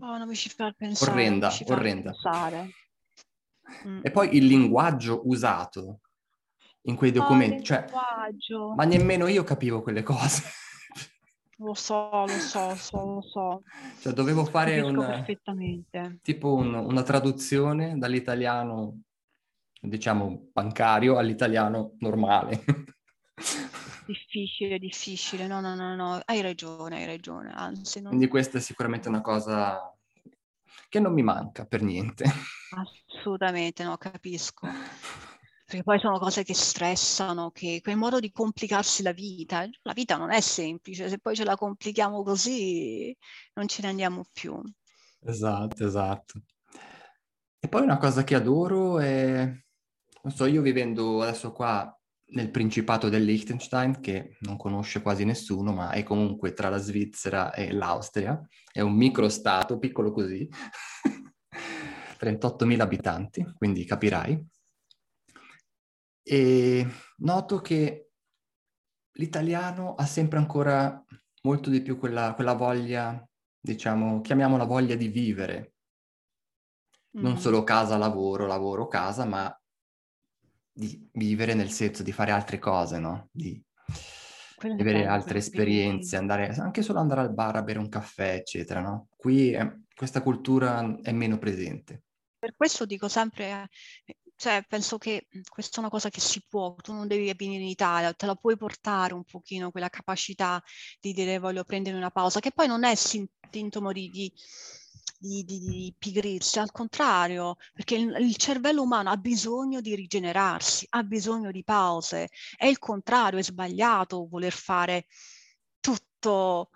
Oh, non mi ci fa pensare. Orrenda, orrenda. Mm. E poi il linguaggio usato in quei documenti, oh, cioè, ma nemmeno io capivo quelle cose. Lo so, lo so, so lo so. Cioè, dovevo fare un, tipo un, una traduzione dall'italiano, diciamo, bancario all'italiano normale. Difficile, difficile. No, no, no, no, hai ragione, hai ragione. Anzi, non... Quindi questa è sicuramente una cosa che non mi manca per niente. Assolutamente, no, capisco. Perché poi sono cose che stressano, che quel modo di complicarsi la vita, la vita non è semplice, se poi ce la complichiamo così non ce ne andiamo più. Esatto, esatto. E poi una cosa che adoro è, non so, io vivendo adesso qua nel Principato del Liechtenstein, che non conosce quasi nessuno, ma è comunque tra la Svizzera e l'Austria. È un microstato, piccolo così, 38.000 abitanti, quindi capirai. E noto che l'italiano ha sempre ancora molto di più quella, quella voglia, diciamo, chiamiamola voglia di vivere. Non mm. solo casa, lavoro, lavoro, casa, ma di vivere nel senso di fare altre cose, no? Di, di avere altre esperienze, andare, anche solo andare al bar a bere un caffè, eccetera, no? Qui è, questa cultura è meno presente. Per questo dico sempre, cioè penso che questa è una cosa che si può, tu non devi venire in Italia, te la puoi portare un pochino quella capacità di dire voglio prendere una pausa, che poi non è sintomo di, di di, di, di pigrirsi, al contrario, perché il, il, cervello umano ha bisogno di rigenerarsi, ha bisogno di pause. È il contrario, è sbagliato voler fare tutto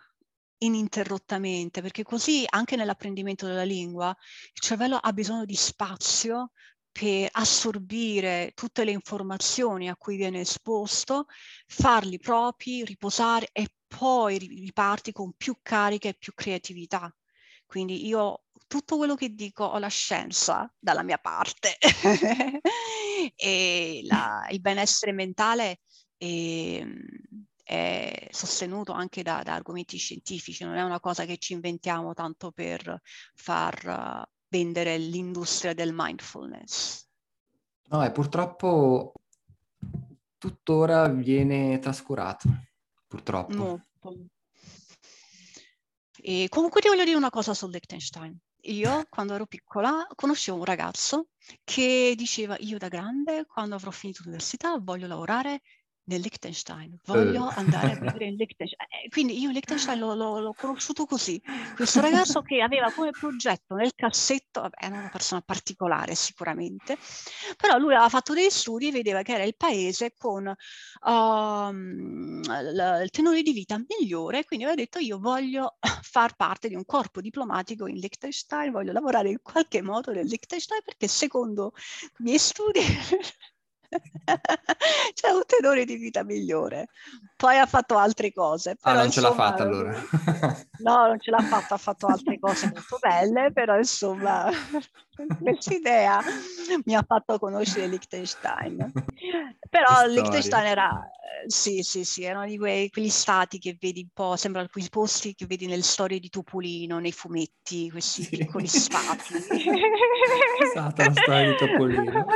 ininterrottamente, perché così anche nell'apprendimento della lingua il cervello ha bisogno di spazio per assorbire tutte le informazioni a cui viene esposto, farli propri, riposare e poi riparti con più carica e più creatività. Quindi io tutto quello che dico ho la scienza dalla mia parte e la, il benessere mentale è, ehm, è sostenuto anche da, da, argomenti scientifici, non è una cosa che ci inventiamo tanto per far uh, vendere l'industria del mindfulness. No, e purtroppo tuttora viene trascurato, purtroppo. Molto. E comunque ti voglio dire una cosa sul Liechtenstein. Io, quando ero piccola, conoscevo un ragazzo che diceva, io da grande, quando avrò finito l'università, voglio lavorare nel Liechtenstein, voglio andare a vivere in Liechtenstein. Eh, quindi io Liechtenstein l'ho, l'ho, l'ho, conosciuto così, questo ragazzo che aveva come progetto nel cassetto, vabbè, era una persona particolare sicuramente, però lui aveva fatto dei studi e vedeva che era il paese con um, l- il tenore di vita migliore, quindi aveva detto io voglio far parte di un corpo diplomatico in Liechtenstein, voglio lavorare in qualche modo nel Liechtenstein perché secondo i miei studi C'è un tenore di vita migliore. Poi ha fatto altre cose. ah, non insomma, ce l'ha fatta allora. no, non ce l'ha fatta, ha fatto altre cose molto belle, però insomma questa idea mi ha fatto conoscere Liechtenstein. Però Liechtenstein era, sì, sì, sì, erano di quei, quegli stati che vedi un po', sembrano quei posti che vedi nelle storie di Topolino, nei fumetti, questi sì. piccoli stati. esatto, la storia di Topolino.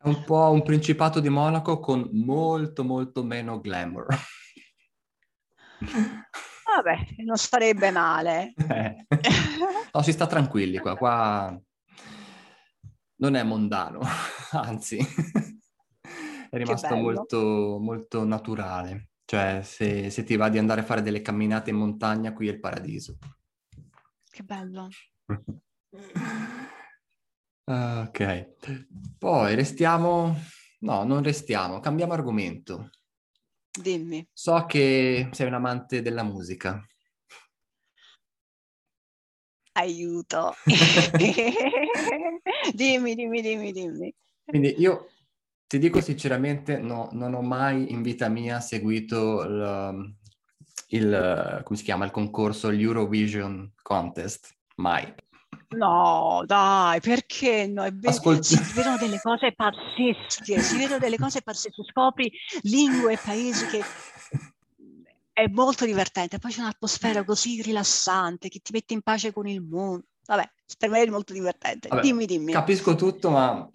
È un po' un principato di Monaco con molto, molto meno glamour. Vabbè, non sarebbe male. Eh. No, si sta tranquilli qua, qua non è mondano, anzi è rimasto molto, molto naturale. Cioè, se, se, ti va di andare a fare delle camminate in montagna, qui è il paradiso. Che bello. ok. Poi restiamo... No, non restiamo, cambiamo argomento. Dimmi. So che sei un amante della musica. Aiuto. dimmi, dimmi, dimmi, dimmi. Quindi io ti dico sinceramente, no, non ho mai in vita mia seguito il, il, come si chiama, il concorso, l'Eurovision Contest, mai. No, dai, perché no? È be- Ascolt- si vedono delle cose pazzesche, si vedono delle cose pazzesche, scopri lingue e paesi che è molto divertente. Poi c'è un'atmosfera così rilassante che ti mette in pace con il mondo. Vabbè, per me è molto divertente. Vabbè, dimmi, dimmi. Capisco tutto, ma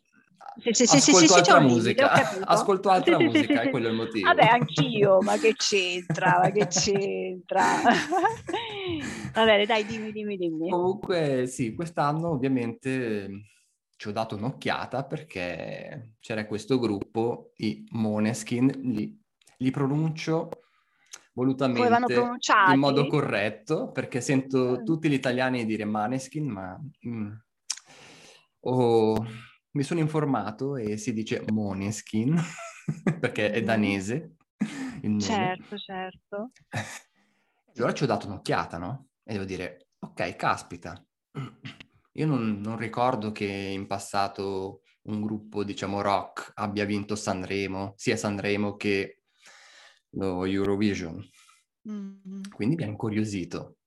sì, sì, ascolto sì, altra musica. ascolto altra musica, è quello il motivo. Vabbè, anch'io, ma che c'entra? Ma che c'entra? Va bene, dai, dimmi, dimmi, dimmi. Comunque, sì, quest'anno ovviamente ci ho dato un'occhiata perché c'era questo gruppo, i Moneskin, li, li pronuncio volutamente in modo corretto perché sento mm. tutti gli italiani dire Maneskin, ma... Mm, oh, mi sono informato e si dice Moneskin perché è danese. Certo, certo. allora ci ho dato un'occhiata, no? E devo dire, ok, caspita. Io non, non ricordo che in passato un gruppo, diciamo, rock abbia vinto Sanremo, sia Sanremo che lo Eurovision. Mm-hmm. Quindi mi ha incuriosito.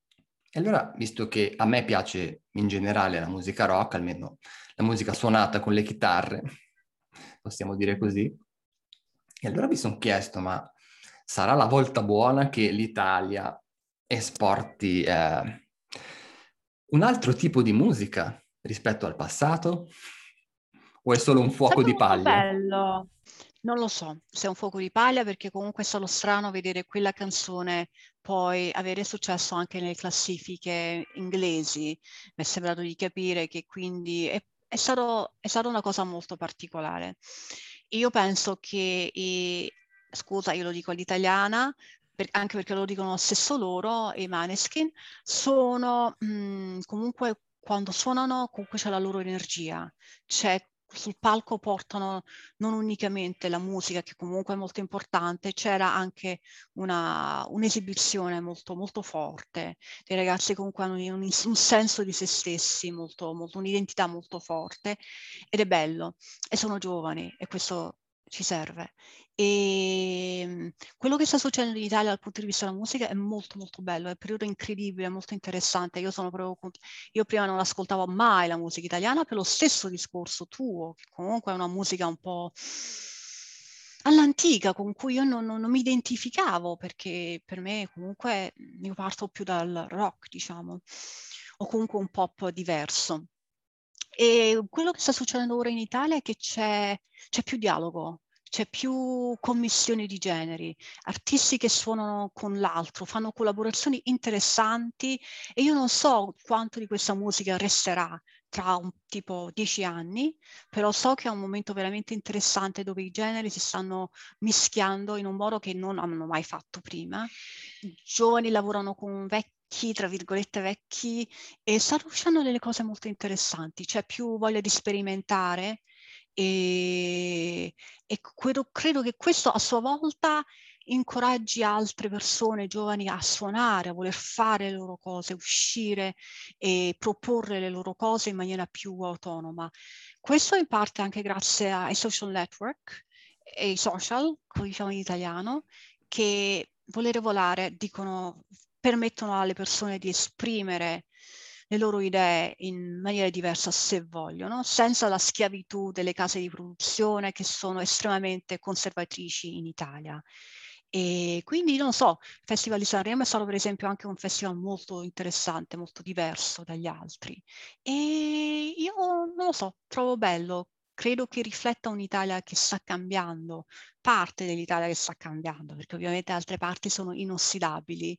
E allora, visto che a me piace in generale la musica rock, almeno la musica suonata con le chitarre, possiamo dire così, e allora mi sono chiesto, ma sarà la volta buona che l'Italia esporti eh, un altro tipo di musica rispetto al passato? O è solo un fuoco di paglia? Bello. Non lo so se è un fuoco di paglia perché comunque è solo strano vedere quella canzone poi avere successo anche nelle classifiche inglesi. Mi è sembrato di capire che quindi è, è, stato, è stata una cosa molto particolare. Io penso che, e, scusa, io lo dico all'italiana, per, anche perché lo dicono stesso loro, i Maneskin, sono mh, mm, comunque quando suonano comunque c'è la loro energia, c'è sul palco portano non unicamente la musica, che comunque è molto importante, c'era anche una, un'esibizione molto, molto forte, dei ragazzi comunque hanno un, un senso di se stessi, molto, molto, un'identità molto forte ed è bello e sono giovani e questo ci serve. E ehm, quello che sta succedendo in Italia dal punto di vista della musica è molto molto bello, è un periodo incredibile, molto interessante. Io sono proprio io prima non ascoltavo mai la musica italiana per lo stesso discorso tuo, che comunque è una musica un po' all'antica con cui io non, non, non mi identificavo perché per me comunque io parto più dal rock, diciamo, o comunque un pop diverso. E quello che sta succedendo ora in Italia è che c'è, c'è più dialogo, c'è più commissioni di generi, artisti che suonano con l'altro, fanno collaborazioni interessanti e io non so quanto di questa musica resterà tra un tipo dieci anni, però so che è un momento veramente interessante dove i generi si stanno mischiando in un modo che non hanno mai fatto prima. I giovani lavorano con vecchi vecchi, tra virgolette vecchi, e stanno uscendo delle cose molto interessanti, c'è più voglia di sperimentare e, e credo, credo che questo a sua volta incoraggi altre persone giovani a suonare, a voler fare le loro cose, uscire e proporre le loro cose in maniera più autonoma. Questo in parte anche grazie ai social network e ai social, come diciamo in italiano, che volere volare dicono permettono alle persone di esprimere le loro idee in maniera diversa se vogliono, senza la schiavitù delle case di produzione che sono estremamente conservatrici in Italia. E quindi non so, il Festival di Sanremo è stato per esempio anche un festival molto interessante, molto diverso dagli altri. E io non lo so, trovo bello, credo che rifletta un'Italia che sta cambiando, parte dell'Italia che sta cambiando, perché ovviamente altre parti sono inossidabili,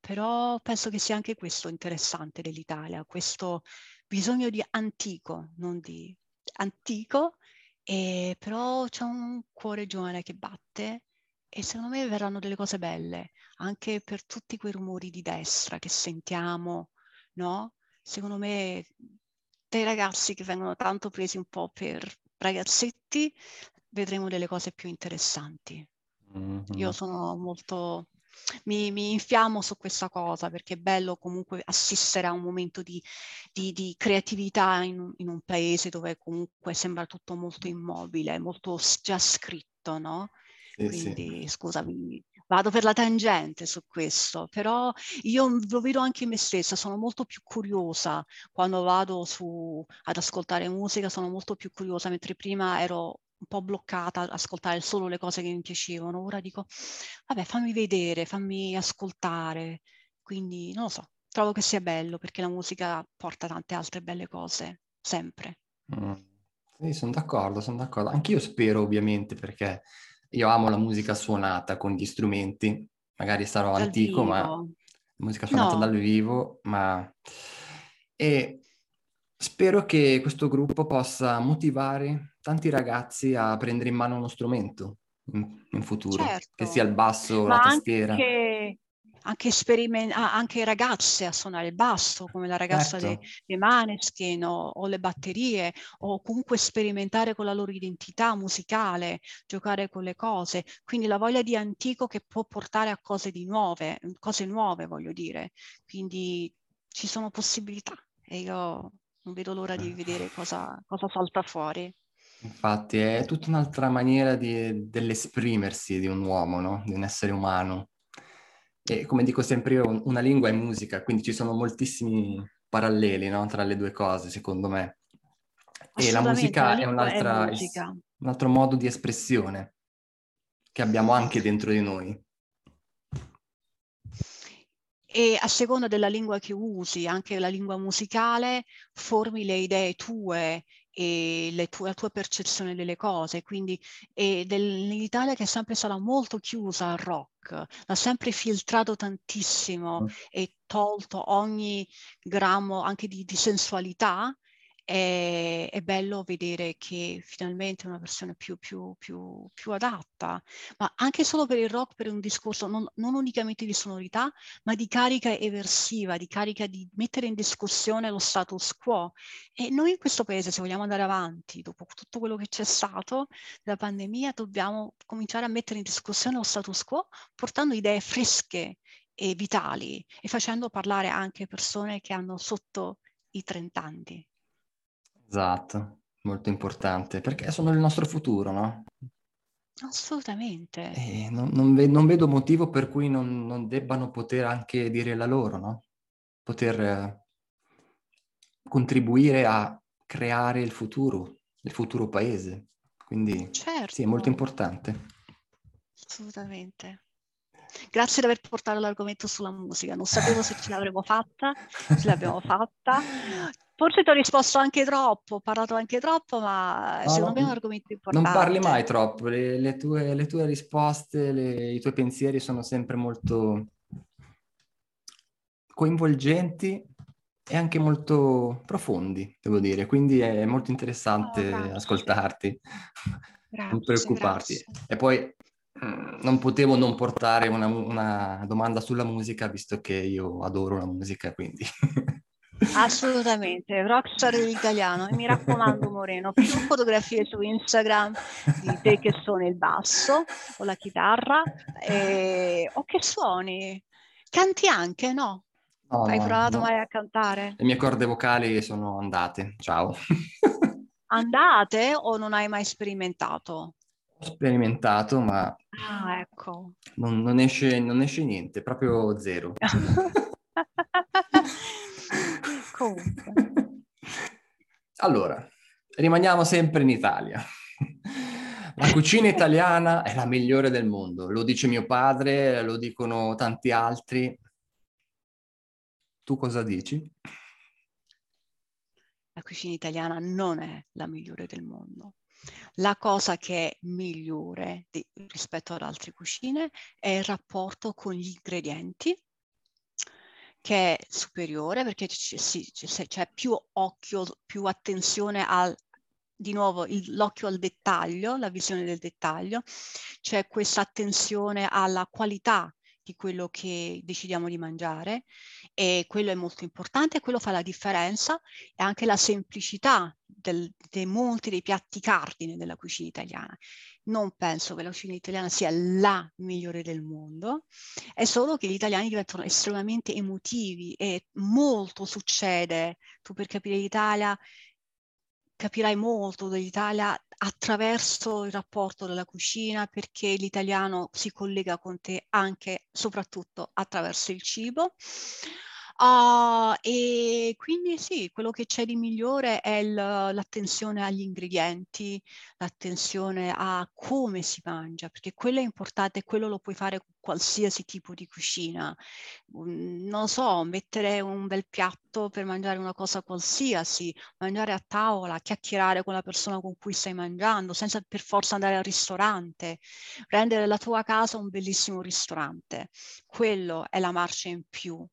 però penso che sia anche questo interessante dell'Italia, questo bisogno di antico, non di antico, e però c'è un cuore giovane che batte e secondo me verranno delle cose belle, anche per tutti quei rumori di destra che sentiamo, no? Secondo me dei ragazzi che vengono tanto presi un po' per ragazzetti, vedremo delle cose più interessanti. Mm-hmm. Io sono molto mi, mi, infiammo su questa cosa perché è bello comunque assistere a un momento di, di, di creatività in, in, un paese dove comunque sembra tutto molto immobile, molto già scritto, no? Sì, Quindi sì. scusami, vado per la tangente su questo, però io lo vedo anche in me stessa, sono molto più curiosa quando vado su, ad ascoltare musica, sono molto più curiosa, mentre prima ero un po' bloccata ad ascoltare solo le cose che mi piacevano. Ora dico, vabbè, fammi vedere, fammi ascoltare. Quindi non lo so, trovo che sia bello perché la musica porta tante altre belle cose, sempre. Mm. Sì, sono d'accordo, sono d'accordo. Anch'io spero, ovviamente, perché io amo la musica suonata con gli strumenti. Magari sarò dal antico, vivo. ma musica suonata no. dal vivo, ma... E spero che questo gruppo possa motivare tanti ragazzi a prendere in mano uno strumento in, in futuro, certo. che sia il basso, Ma la tastiera. Anche, anche, speriment- anche ragazze a suonare il basso, come la ragazza certo. dei, dei Maneskin o, o, le batterie, o comunque sperimentare con la loro identità musicale, giocare con le cose. Quindi la voglia di antico che può portare a cose di nuove, cose nuove voglio dire. Quindi ci sono possibilità e io non vedo l'ora di vedere cosa, cosa salta fuori. Infatti è tutta un'altra maniera di, dell'esprimersi di un uomo, no? Di un essere umano. E come dico sempre io, una lingua è musica, quindi ci sono moltissimi paralleli, no? Tra le due cose, secondo me. E la musica la è, un'altra, è musica. un altro modo di espressione che abbiamo anche dentro di noi e a seconda della lingua che usi, anche la lingua musicale, formi le idee tue e tue, la tua percezione delle cose. Quindi nell'Italia che è sempre stata molto chiusa al rock, l'ha sempre filtrato tantissimo mm. e tolto ogni grammo anche di, di sensualità è, è, bello vedere che finalmente una versione più, più, più, più, adatta, ma anche solo per il rock, per un discorso non, non, unicamente di sonorità, ma di carica eversiva, di carica di mettere in discussione lo status quo. E noi in questo paese, se vogliamo andare avanti, dopo tutto quello che c'è stato, la pandemia, dobbiamo cominciare a mettere in discussione lo status quo portando idee fresche e vitali e facendo parlare anche persone che hanno sotto i 30 anni. Esatto, molto importante, perché sono il nostro futuro, no? Assolutamente. E non, non, ve- non vedo motivo per cui non, non, debbano poter anche dire la loro, no? Poter eh, contribuire a creare il futuro, il futuro paese. Quindi certo. sì, è molto certo. importante. Assolutamente. Grazie di aver portato l'argomento sulla musica. Non sapevo se ce l'avremmo fatta, ce l'abbiamo fatta. Forse ti ho risposto anche troppo, ho parlato anche troppo, ma no, secondo me è un argomento importante. Non parli mai troppo, le, le, tue, le tue, risposte, le, i tuoi pensieri sono sempre molto coinvolgenti e anche molto profondi, devo dire, quindi è molto interessante oh, ascoltarti, grazie, non preoccuparti. Grazie. E poi mm, non potevo non portare una, una domanda sulla musica, visto che io adoro la musica, quindi... Assolutamente, rockstar dell'italiano. E mi raccomando, Moreno, più fotografie su Instagram di te che suoni il basso o la chitarra e... o che suoni. Canti anche, no? No, Hai no, provato no. mai a cantare? Le mie corde vocali sono andate, ciao. Andate o non hai mai sperimentato? Ho sperimentato, ma Ah, ecco. non, non esce, non esce niente, proprio zero. Comunque. Allora, rimaniamo sempre in Italia. La cucina italiana è la migliore del mondo, lo dice mio padre, lo dicono tanti altri. Tu cosa dici? La cucina italiana non è la migliore del mondo. La cosa che è migliore di- rispetto ad altre cucine è il rapporto con gli ingredienti, che è superiore perché c- c'è più occhio, più attenzione al, di nuovo, il- l'occhio al dettaglio, la visione del dettaglio, c'è questa attenzione alla qualità di quello che decidiamo di mangiare e quello è molto importante, quello fa la differenza e anche la semplicità del- dei molti dei piatti cardine della cucina italiana. Non penso che la cucina italiana sia la migliore del mondo, è solo che gli italiani diventano estremamente emotivi e molto succede. Tu per capire l'Italia capirai molto dell'Italia attraverso il rapporto della cucina perché l'italiano si collega con te anche soprattutto attraverso il cibo. Uh, e quindi sì, quello che c'è di migliore è il- l'attenzione agli ingredienti, l'attenzione a come si mangia, perché quello è importante, quello lo puoi fare con qualsiasi tipo di cucina. Mm, Non so, mettere un bel piatto per mangiare una cosa qualsiasi, mangiare a tavola, chiacchierare con la persona con cui stai mangiando, senza per forza andare al ristorante, rendere la tua casa un bellissimo ristorante. Quello è la marcia in più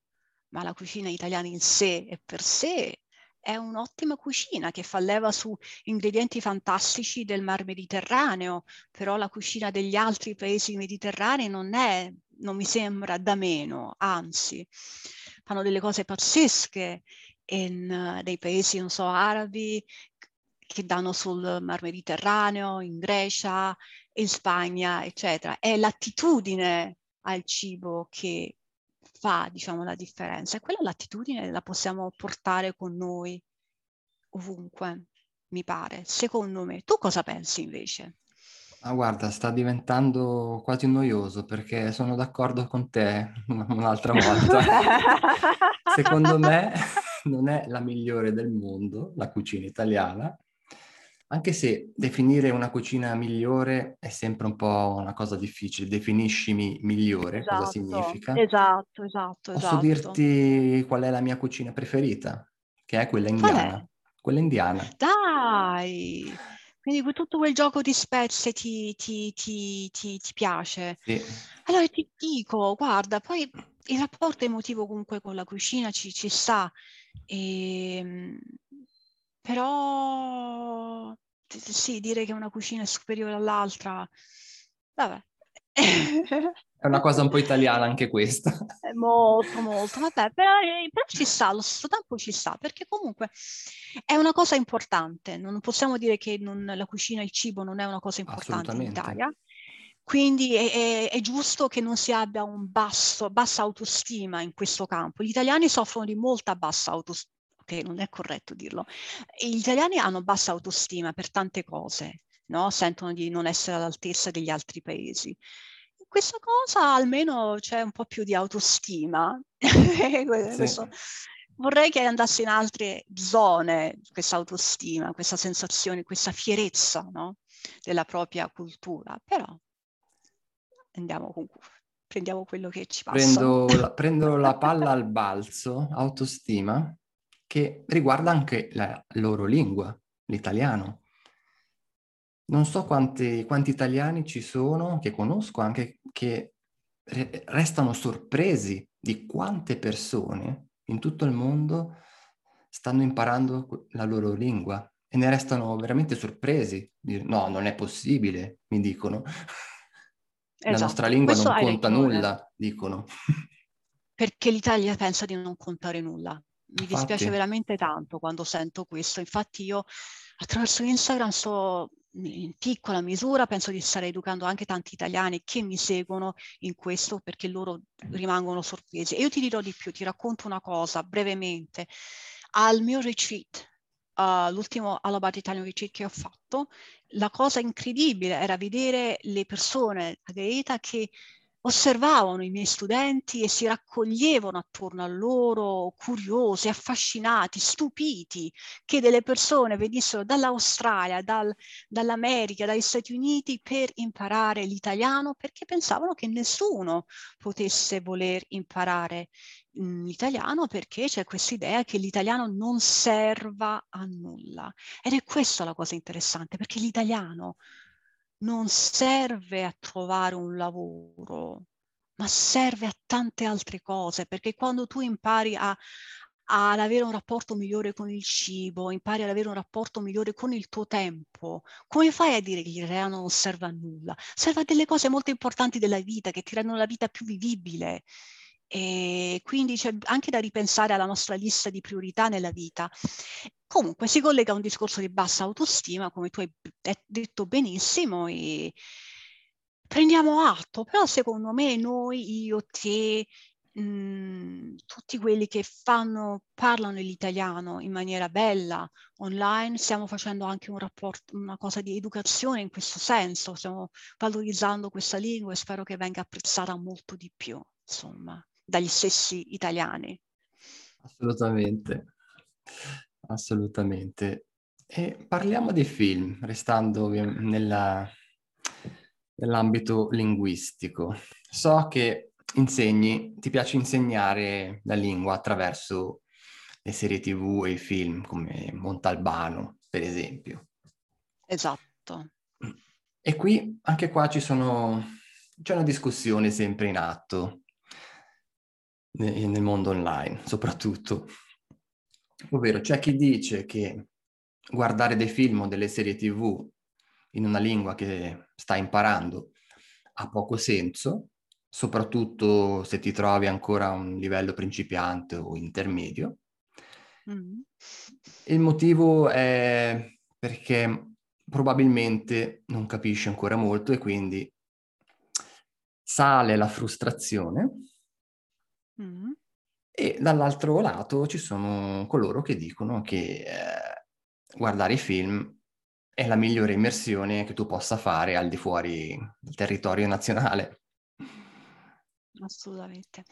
ma la cucina italiana in sé e per sé è un'ottima cucina che fa leva su ingredienti fantastici del mar Mediterraneo, però la cucina degli altri paesi mediterranei non è, non mi sembra da meno, anzi, fanno delle cose pazzesche in uh, dei paesi, non so, arabi che danno sul mar Mediterraneo, in Grecia, in Spagna, eccetera. È l'attitudine al cibo che fa, diciamo, la differenza. E quella l'attitudine la possiamo portare con noi ovunque, mi pare. Secondo me. Tu cosa pensi invece? Ah, guarda, sta diventando quasi noioso perché sono d'accordo con te un'altra volta. Secondo me non è la migliore del mondo, la cucina italiana, anche se definire una cucina migliore è sempre un po' una cosa difficile. Definiscimi migliore, esatto, cosa significa? Esatto, esatto, Posso esatto. dirti qual è la mia cucina preferita, che è quella Qual è? indiana. Quella indiana. Dai! Quindi tutto quel gioco di spezie ti, ti, ti, ti, ti piace. Sì. Allora ti dico, guarda, poi il rapporto emotivo comunque con la cucina ci, ci sta, e, però sì, dire che una cucina è superiore all'altra, vabbè. È una cosa un po' italiana anche questa. Molto, molto, vabbè, però, però, ci sta, allo stesso tempo ci sta, perché comunque è una cosa importante, non possiamo dire che non, la cucina, il cibo non è una cosa importante in Italia, quindi è, è, è, giusto che non si abbia un basso, bassa autostima in questo campo. Gli italiani soffrono di molta bassa autostima, ok, non è corretto dirlo, gli italiani hanno bassa autostima per tante cose, no? sentono di non essere all'altezza degli altri paesi questa cosa almeno c'è un po' più di autostima. Questo, sì. Vorrei che andasse in altre zone questa autostima, questa sensazione, questa fierezza no? della propria cultura, però andiamo con, prendiamo quello che ci passa. Prendo prendo la palla al balzo, autostima, che riguarda anche la loro lingua, l'italiano. Non so quanti, quanti italiani ci sono, che conosco anche, che re- restano sorpresi di quante persone in tutto il mondo stanno imparando la loro lingua e ne restano veramente sorpresi. No, non è possibile, mi dicono. Esatto. La nostra lingua Questo non conta ragione. nulla, dicono. Perché l'Italia pensa di non contare nulla. Mi Infatti. dispiace veramente tanto quando sento questo. Infatti io attraverso Instagram sto in piccola misura, penso di stare educando anche tanti italiani che mi seguono in questo perché loro rimangono sorpresi. E io ti dirò di più, ti racconto una cosa brevemente. Al mio retreat, uh, l'ultimo All Italian Retreat che ho fatto, la cosa incredibile era vedere le persone a Gaeta che osservavano i miei studenti e si raccoglievano attorno a loro, curiosi, affascinati, stupiti che delle persone venissero dall'Australia, dal, dall'America, dagli Stati Uniti per imparare l'italiano perché pensavano che nessuno potesse voler imparare mm, l'italiano perché c'è questa idea che l'italiano non serva a nulla. Ed è questa la cosa interessante perché l'italiano non serve a trovare un lavoro, ma serve a tante altre cose, perché quando tu impari a, ad avere un rapporto migliore con il cibo, impari ad avere un rapporto migliore con il tuo tempo, come fai a dire che l'italiano non serve a nulla? Serve a delle cose molto importanti della vita che ti rendono la vita più vivibile. E quindi c'è anche da ripensare alla nostra lista di priorità nella vita. Comunque si collega a un discorso di bassa autostima, come tu hai detto benissimo, e prendiamo atto, però secondo me noi, io, te, mh, mhmm, tutti quelli che fanno, parlano l'italiano in maniera bella online, stiamo facendo anche un rapporto, una cosa di educazione in questo senso, stiamo valorizzando questa lingua e spero che venga apprezzata molto di più, insomma, dagli stessi italiani. Assolutamente. Assolutamente. E parliamo di film, restando nella, nell'ambito linguistico. So che insegni, ti piace insegnare la lingua attraverso le serie tv e i film come Montalbano, per esempio. Esatto. E qui, anche qua ci sono, c'è una discussione sempre in atto nel mondo online, soprattutto Ovvero c'è chi dice che guardare dei film o delle serie tv in una lingua che stai imparando ha poco senso, soprattutto se ti trovi ancora a un livello principiante o intermedio. Mm. Il motivo è perché probabilmente non capisci ancora molto e quindi sale la frustrazione. Mm. E dall'altro lato ci sono coloro che dicono che eh, guardare i film è la migliore immersione che tu possa fare al di fuori del territorio nazionale. Assolutamente.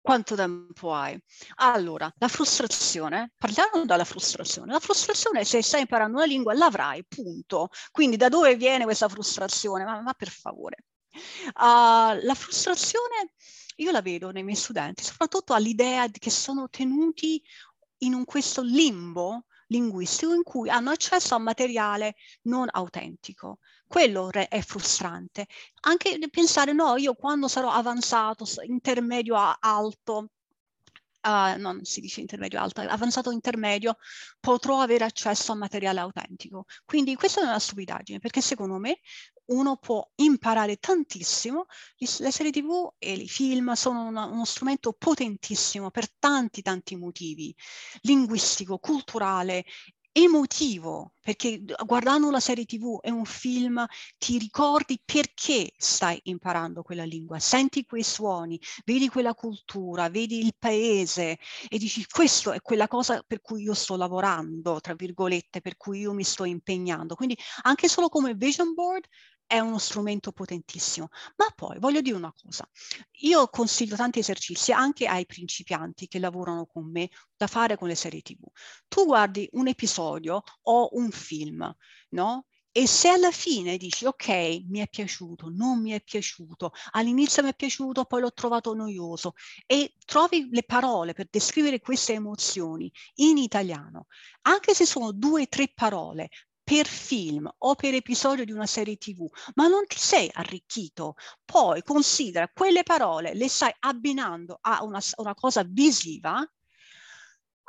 Quanto tempo hai? Allora, la frustrazione, parliamo della frustrazione. La frustrazione, se stai imparando una lingua, l'avrai, punto. Quindi da dove viene questa frustrazione? Ma, ma per favore. Uh, la frustrazione io la vedo nei miei studenti, soprattutto all'idea che sono tenuti in un, questo limbo linguistico in cui hanno accesso a materiale non autentico. Quello è frustrante. Anche pensare, no, io quando sarò avanzato, intermedio alto, uh, non si dice intermedio alto, avanzato intermedio, potrò avere accesso a materiale autentico. Quindi questa è una stupidaggine, perché secondo me uno può imparare tantissimo. Le serie tv e i film sono una, uno strumento potentissimo per tanti, tanti motivi, linguistico, culturale, emotivo, perché guardando una serie tv e un film ti ricordi perché stai imparando quella lingua, senti quei suoni, vedi quella cultura, vedi il paese e dici questo è quella cosa per cui io sto lavorando, tra virgolette, per cui io mi sto impegnando. Quindi anche solo come vision board è uno strumento potentissimo. Ma poi voglio dire una cosa, io consiglio tanti esercizi anche ai principianti che lavorano con me da fare con le serie tv. Tu guardi un episodio o un film, no? E se alla fine dici ok, mi è piaciuto, non mi è piaciuto, all'inizio mi è piaciuto, poi l'ho trovato noioso e trovi le parole per descrivere queste emozioni in italiano, anche se sono due o tre parole, per film o per episodio di una serie tv, ma non ti sei arricchito. Poi considera quelle parole, le stai abbinando a una, una cosa visiva,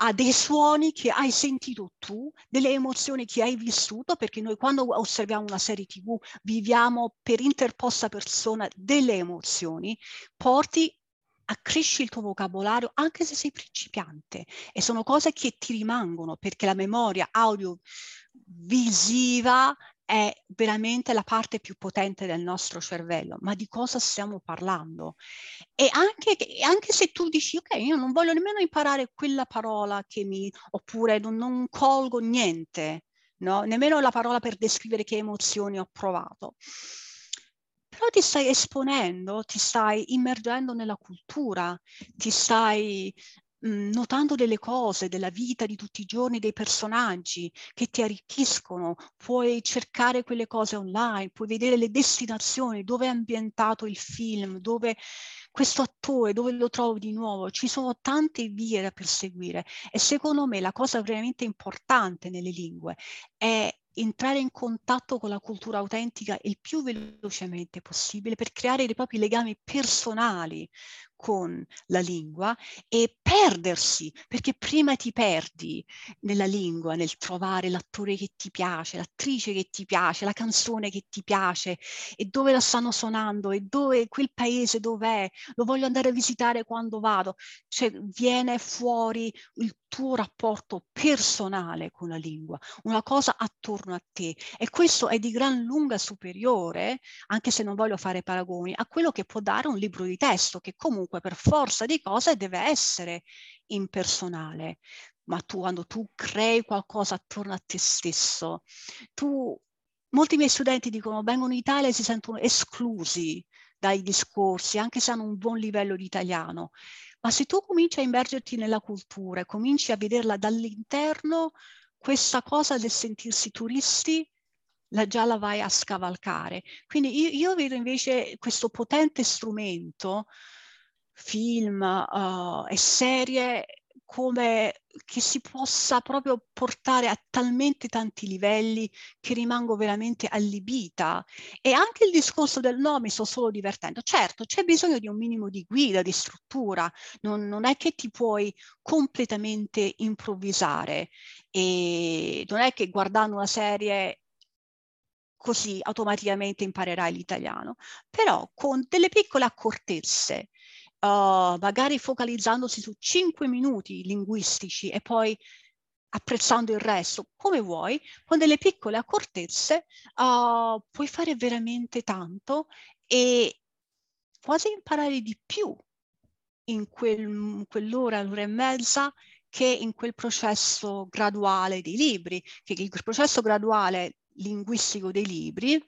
a dei suoni che hai sentito tu, delle emozioni che hai vissuto, perché noi quando osserviamo una serie tv viviamo per interposta persona delle emozioni, porti accresci il tuo vocabolario anche se sei principiante e sono cose che ti rimangono perché la memoria audiovisiva è veramente la parte più potente del nostro cervello, ma di cosa stiamo parlando? E anche, anche se tu dici, ok, io non voglio nemmeno imparare quella parola che mi, oppure non, non colgo niente, no? nemmeno la parola per descrivere che emozioni ho provato però ti stai esponendo, ti stai immergendo nella cultura, ti stai Mhmm, notando delle cose della vita di tutti i giorni dei personaggi che ti arricchiscono, puoi cercare quelle cose online, puoi vedere le destinazioni, dove è ambientato il film, dove questo attore, dove lo trovo di nuovo. Ci sono tante vie da perseguire e secondo me la cosa veramente importante nelle lingue è entrare in contatto con la cultura autentica il più velocemente possibile per creare dei propri legami personali con la lingua e perdersi, perché prima ti perdi nella lingua, nel trovare l'attore che ti piace, l'attrice che ti piace, la canzone che ti piace e dove la stanno suonando e dove quel paese dov'è, lo voglio andare a visitare quando vado, cioè viene fuori il tuo rapporto personale con la lingua, una cosa attorno a te e questo è di gran lunga superiore, anche se non voglio fare paragoni, a quello che può dare un libro di testo che comunque per forza di cose deve essere impersonale. Ma tu quando tu crei qualcosa attorno a te stesso, tu molti miei studenti dicono vengono in Italia e si sentono esclusi dai discorsi, anche se hanno un buon livello di italiano. Ma se tu cominci a immergerti nella cultura e cominci a vederla dall'interno, questa cosa del sentirsi turisti la, già la vai a scavalcare. Quindi io, io vedo invece questo potente strumento, film uh, e serie, come che si possa proprio portare a talmente tanti livelli che rimango veramente allibita. E anche il discorso del no, mi sto solo divertendo. Certo, c'è bisogno di un minimo di guida, di struttura, non, non è che ti puoi completamente improvvisare e non è che guardando una serie così automaticamente imparerai l'italiano, però con delle piccole accortezze uh, magari focalizzandosi su cinque minuti linguistici e poi apprezzando il resto come vuoi, con delle piccole accortezze uh, puoi fare veramente tanto e quasi imparare di più in quel, quell'ora, l'ora e mezza che in quel processo graduale dei libri, che il processo graduale linguistico dei libri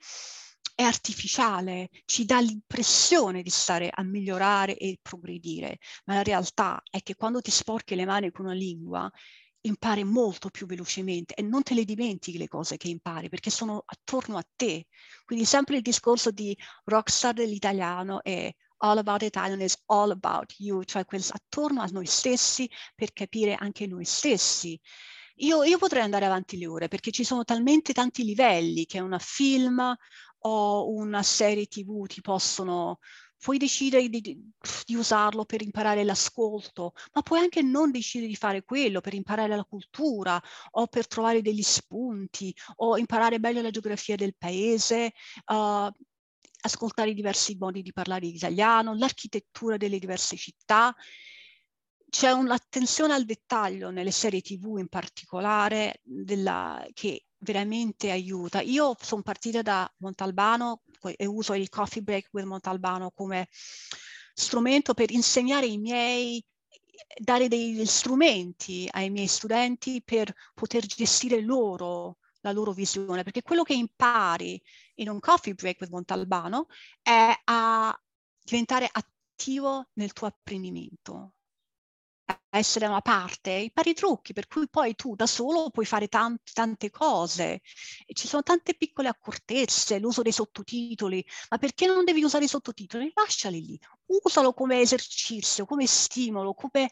è artificiale, ci dà l'impressione di stare a migliorare e progredire, ma la realtà è che quando ti sporchi le mani con una lingua impari molto più velocemente e non te le dimentichi le cose che impari perché sono attorno a te. Quindi sempre il discorso di rockstar dell'italiano è all about Italian is all about you, cioè quel, attorno a noi stessi per capire anche noi stessi. Io, io, potrei andare avanti le ore perché ci sono talmente tanti livelli che una film o una serie tv ti possono puoi decidere di, di, usarlo per imparare l'ascolto, ma puoi anche non decidere di fare quello per imparare la cultura o per trovare degli spunti o imparare meglio la geografia del paese, uh, ascoltare diversi modi di parlare l'italiano, l'architettura delle diverse città. C'è un'attenzione al dettaglio nelle serie tv in particolare della, che veramente aiuta. Io sono partita da Montalbano e uso il Coffee Break with Montalbano come strumento per insegnare i miei dare degli strumenti ai miei studenti per poter gestire loro la loro visione, perché quello che impari in un coffee break with Montalbano è a diventare attivo nel tuo apprendimento, essere una parte, i trucchi, per cui poi tu da solo puoi fare tante, tante cose. E ci sono tante piccole accortezze, l'uso dei sottotitoli, ma perché non devi usare i sottotitoli? Lasciali lì, usalo come esercizio, come stimolo, come,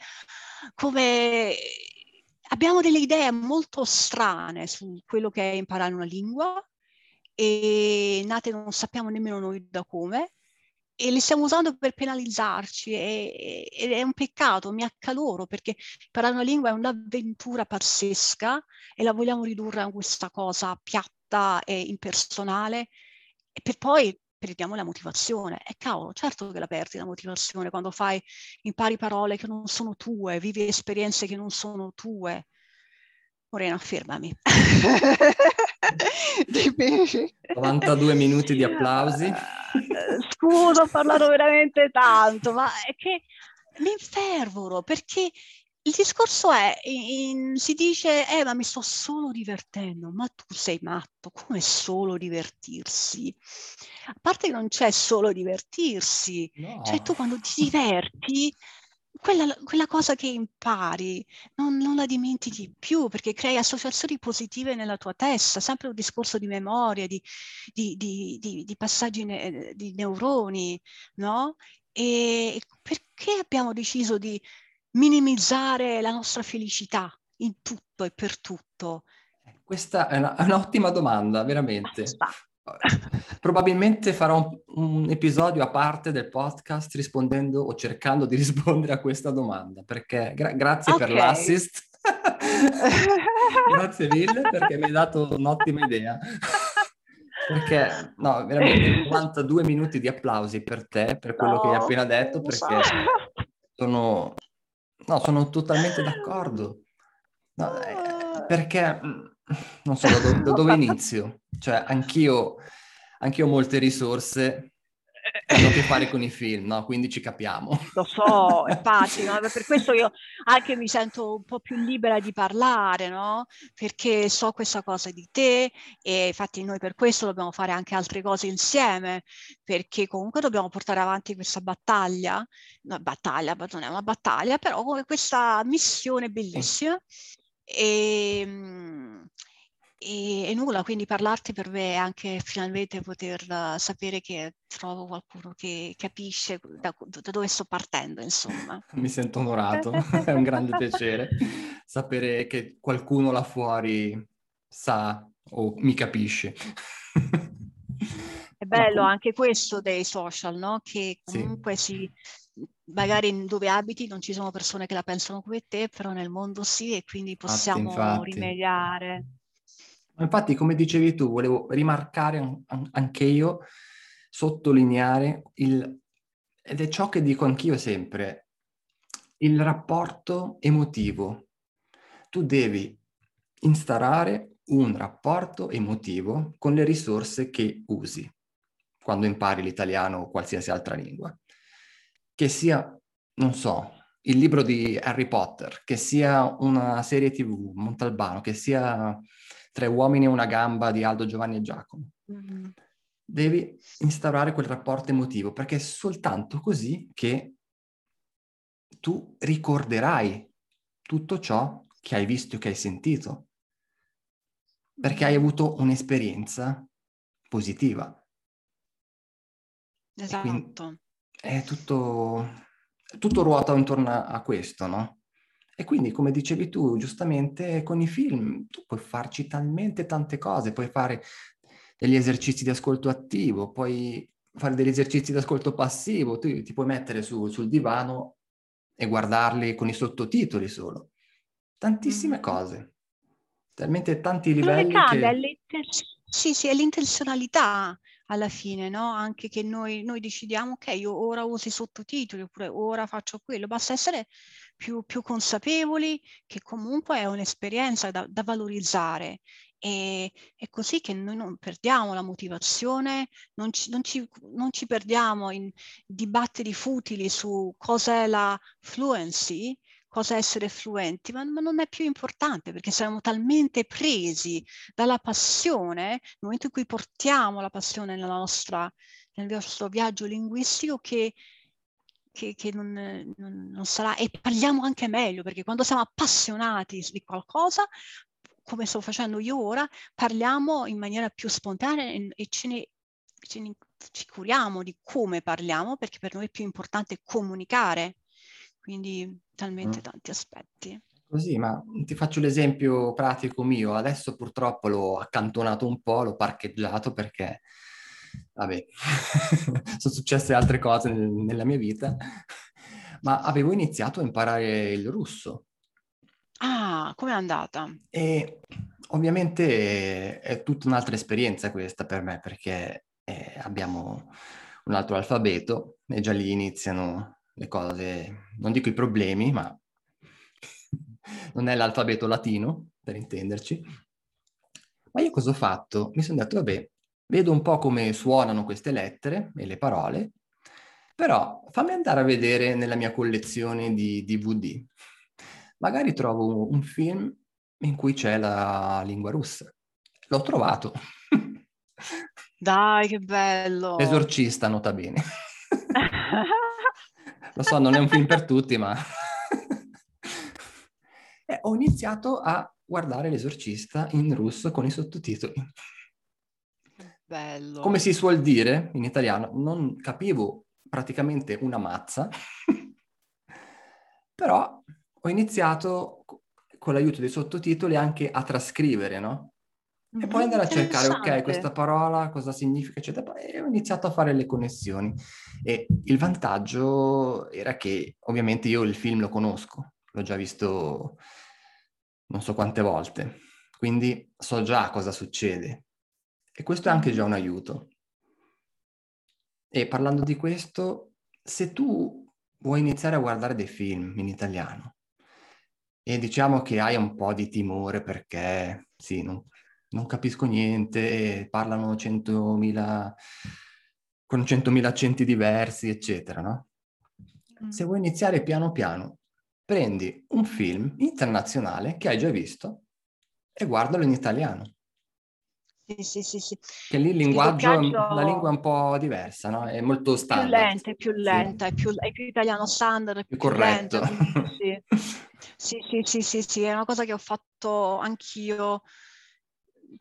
come... Abbiamo delle idee molto strane su quello che è imparare una lingua e nate non sappiamo nemmeno noi da come e li stiamo usando per penalizzarci e, ed è un peccato, mi accaloro perché imparare una lingua è un'avventura pazzesca e la vogliamo ridurre a questa cosa piatta e impersonale e per poi perdiamo la motivazione. E cavolo, certo che la perdi la motivazione quando fai, impari parole che non sono tue, vivi esperienze che non sono tue. Morena, fermami. 92 minuti di applausi. Scusa, ho parlato veramente tanto, ma è che mi infervoro perché il discorso è, in, si dice, eh ma mi sto solo divertendo, ma tu sei matto, come solo divertirsi? A parte che non c'è solo divertirsi, no. cioè tu quando ti diverti, quella, quella cosa che impari non, non, la dimentichi più perché crei associazioni positive nella tua testa, sempre un discorso di memoria, di, di, di, di passaggi ne, di neuroni, no? E perché abbiamo deciso di minimizzare la nostra felicità in tutto e per tutto? Questa è, una, è un'ottima domanda, veramente. Probabilmente farò un, un, episodio a parte del podcast rispondendo o cercando di rispondere a questa domanda, perché gra- grazie okay. per l'assist. grazie mille perché mi hai dato un'ottima idea. perché, no, veramente 92 minuti di applausi per te, per quello no, che hai appena detto, perché sono, No, sono totalmente d'accordo. No, eh, perché mm, non so da, da dove inizio. Cioè, anch'io, anch'io ho molte risorse hanno a che fare con i film, no? Quindi ci capiamo. Lo so, infatti, no? per questo io anche mi sento un po' più libera di parlare, no? Perché so questa cosa di te e infatti noi per questo dobbiamo fare anche altre cose insieme, perché comunque dobbiamo portare avanti questa battaglia, una battaglia, non è una battaglia, però come questa missione bellissima. E, ehm, e, e, nulla, quindi parlarti per me è anche finalmente poter uh, sapere che trovo qualcuno che capisce da, da, dove sto partendo, insomma. Mi sento onorato, è un grande piacere sapere che qualcuno là fuori sa o mi capisce. È bello anche questo dei social, no? Che comunque sì. si, magari dove abiti non ci sono persone che la pensano come te, però nel mondo sì e quindi possiamo infatti, infatti. rimediare. Infatti, come dicevi tu, volevo rimarcare anche io, sottolineare il, ed è ciò che dico anch'io sempre, il rapporto emotivo. Tu devi instaurare un rapporto emotivo con le risorse che usi quando impari l'italiano o qualsiasi altra lingua. Che sia, non so, il libro di Harry Potter, che sia una serie tv, Montalbano, che sia Tre uomini e una gamba di Aldo, Giovanni e Giacomo. Mm-hmm. Devi instaurare quel rapporto emotivo perché è soltanto così che tu ricorderai tutto ciò che hai visto e che hai sentito, perché hai avuto un'esperienza positiva. Esatto. È tutto, tutto ruota intorno a questo, no? E quindi, come dicevi tu, giustamente con i film tu puoi farci talmente tante cose, puoi fare degli esercizi di ascolto attivo, puoi fare degli esercizi di ascolto passivo, tu ti puoi mettere su, sul divano e guardarli con i sottotitoli solo. Tantissime mm. cose, talmente tanti livelli che... Sì, sì, è l'intenzionalità alla fine, no? Anche che noi, noi decidiamo, ok, io ora uso i sottotitoli oppure ora faccio quello, basta essere più, più consapevoli che comunque è un'esperienza da, da valorizzare e è così che noi non perdiamo la motivazione, non ci, non ci, non ci perdiamo in dibattiti futili su cos'è la fluency, cosa essere fluenti, ma, ma, non è più importante perché siamo talmente presi dalla passione, nel momento in cui portiamo la passione nostra, nel nostro viaggio linguistico, che, che, che non, non, non sarà, e parliamo anche meglio perché quando siamo appassionati di qualcosa, come sto facendo io ora, parliamo in maniera più spontanea e, e ce ne, ce ne ci curiamo di come parliamo perché per noi è più importante comunicare quindi talmente mm. tanti aspetti. Così, ma ti faccio l'esempio pratico mio. Adesso purtroppo l'ho accantonato un po', l'ho parcheggiato perché, vabbè, sono successe altre cose nel, nella mia vita, ma avevo iniziato a imparare il russo. Ah, com'è andata? E ovviamente è tutta un'altra esperienza questa per me, perché è abbiamo un altro alfabeto e già lì iniziano le cose, non dico i problemi, ma non è l'alfabeto latino, per intenderci. Ma io cosa ho fatto? Mi sono detto, vabbè, vedo un po' come suonano queste lettere e le parole, però fammi andare a vedere nella mia collezione di DVD. Magari trovo un film in cui c'è la lingua russa. L'ho trovato. Dai, che bello! L'esorcista, nota bene. Lo so, non è un film per tutti, ma... e ho iniziato a guardare l'esorcista in russo con i sottotitoli. Bello. Come si suol dire in italiano, non capivo praticamente una mazza, però ho iniziato con l'aiuto dei sottotitoli anche a trascrivere, no? E poi andare a cercare, ok, questa parola cosa significa, eccetera. E ho iniziato a fare le connessioni. E il vantaggio era che ovviamente io il film lo conosco, l'ho già visto non so quante volte, quindi so già cosa succede. E questo è anche già un aiuto. E parlando di questo, se tu vuoi iniziare a guardare dei film in italiano e diciamo che hai un po' di timore perché, sì, non, non capisco niente, parlano 100.000 con 100.000 accenti diversi, eccetera, no? Mm. Se vuoi iniziare piano piano, prendi un film internazionale che hai già visto e guardalo in italiano. Sì, sì, sì, sì. Che lì il linguaggio, doppiaggio... la lingua è un po' diversa, no? È molto standard. Più lenta, è più lenta, sì. è, più, è più italiano standard, è più, più corretto. Lenta, sì. sì. sì, sì, sì, sì, è una cosa che ho fatto anch'io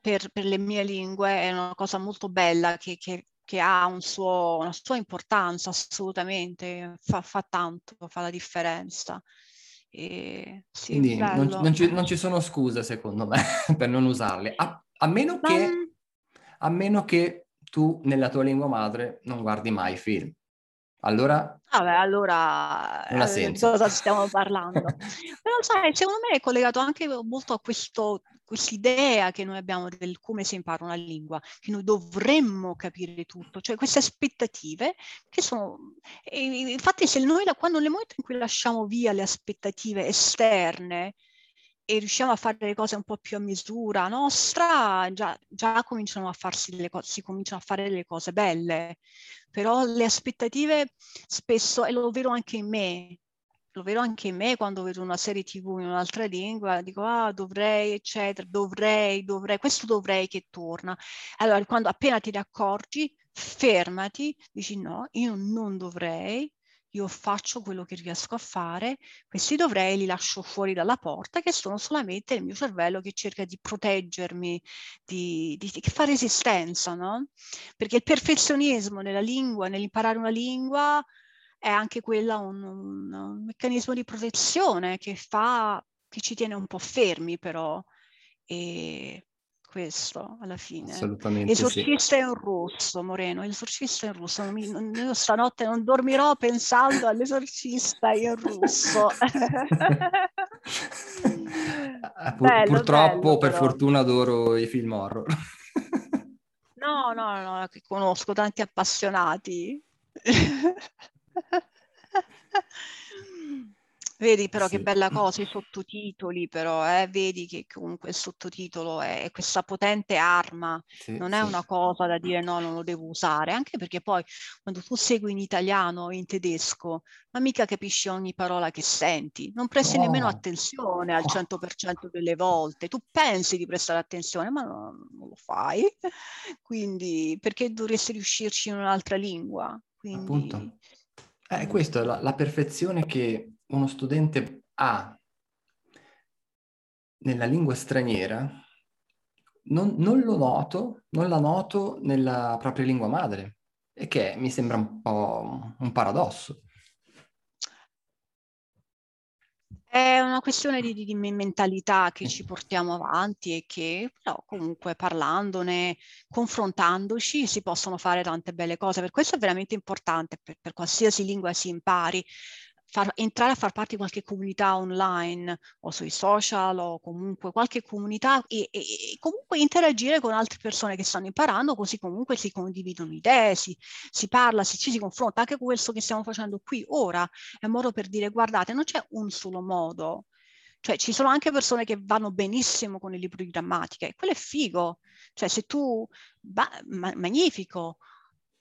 per, per, le mie lingue è una cosa molto bella che, che, che ha un suo, una sua importanza assolutamente, fa, fa, tanto, fa la differenza. E, sì, Quindi non, non, ci, non, ci, sono scuse secondo me per non usarle, a, a, meno che, a meno che tu nella tua lingua madre non guardi mai film. Allora, Vabbè, allora eh, di cosa stiamo parlando? Però sai, secondo me è collegato anche molto a questo, quest'idea che noi abbiamo del come si impara una lingua, che noi dovremmo capire tutto, cioè queste aspettative che sono... infatti se noi quando nel momento in cui lasciamo via le aspettative esterne, e riusciamo a fare le cose un po' più a misura nostra, già, già cominciano a farsi le cose, si cominciano a fare le cose belle. Però le aspettative spesso, e lo vedo anche in me, lo vedo anche in me quando vedo una serie tv in un'altra lingua, dico ah dovrei eccetera, dovrei, dovrei, questo dovrei che torna. Allora quando appena ti ne accorgi, fermati, dici no, io non dovrei, io faccio quello che riesco a fare, questi dovrei li lascio fuori dalla porta, che sono solamente il mio cervello che cerca di proteggermi, di, di, di fare resistenza, no? Perché il perfezionismo nella lingua, nell'imparare una lingua, è anche quella un, un, un meccanismo di protezione che fa, che ci tiene un po' fermi però. E questo alla fine. Assolutamente L'esorcista sì. in rosso, Moreno, l'esorcista è in rosso. Non mi, non, io stanotte non dormirò pensando all'esorcista in Pur, bello, purtroppo, bello, per fortuna, adoro i film horror. no, no, no, che conosco tanti appassionati. Vedi però sì. che bella cosa i sottotitoli, però, eh? vedi che comunque il sottotitolo è questa potente arma, sì, non è sì. una cosa da dire no, non lo devo usare, anche perché poi quando tu segui in italiano o in tedesco, ma mica capisci ogni parola che senti, non presti no. nemmeno attenzione al 100% delle volte, tu pensi di prestare attenzione, ma non, non lo fai, quindi perché dovresti riuscirci in un'altra lingua? Quindi... Appunto. Eh, questa è la, la perfezione che uno studente ha nella lingua straniera, non, non, lo noto, non la noto nella propria lingua madre, e che mi sembra un po' un paradosso. È una questione di, di, mentalità che ci portiamo avanti e che però comunque parlandone, confrontandoci, si possono fare tante belle cose. Per questo è veramente importante, per, per qualsiasi lingua si impari, far, entrare a far parte di qualche comunità online o sui social o comunque qualche comunità e, e, e, comunque interagire con altre persone che stanno imparando, così comunque si condividono idee, si, si parla, si, ci si confronta. Anche questo che stiamo facendo qui ora è un modo per dire guardate, non c'è un solo modo. Cioè ci sono anche persone che vanno benissimo con il libro di grammatica e quello è figo. Cioè se tu, ba, ma, magnifico,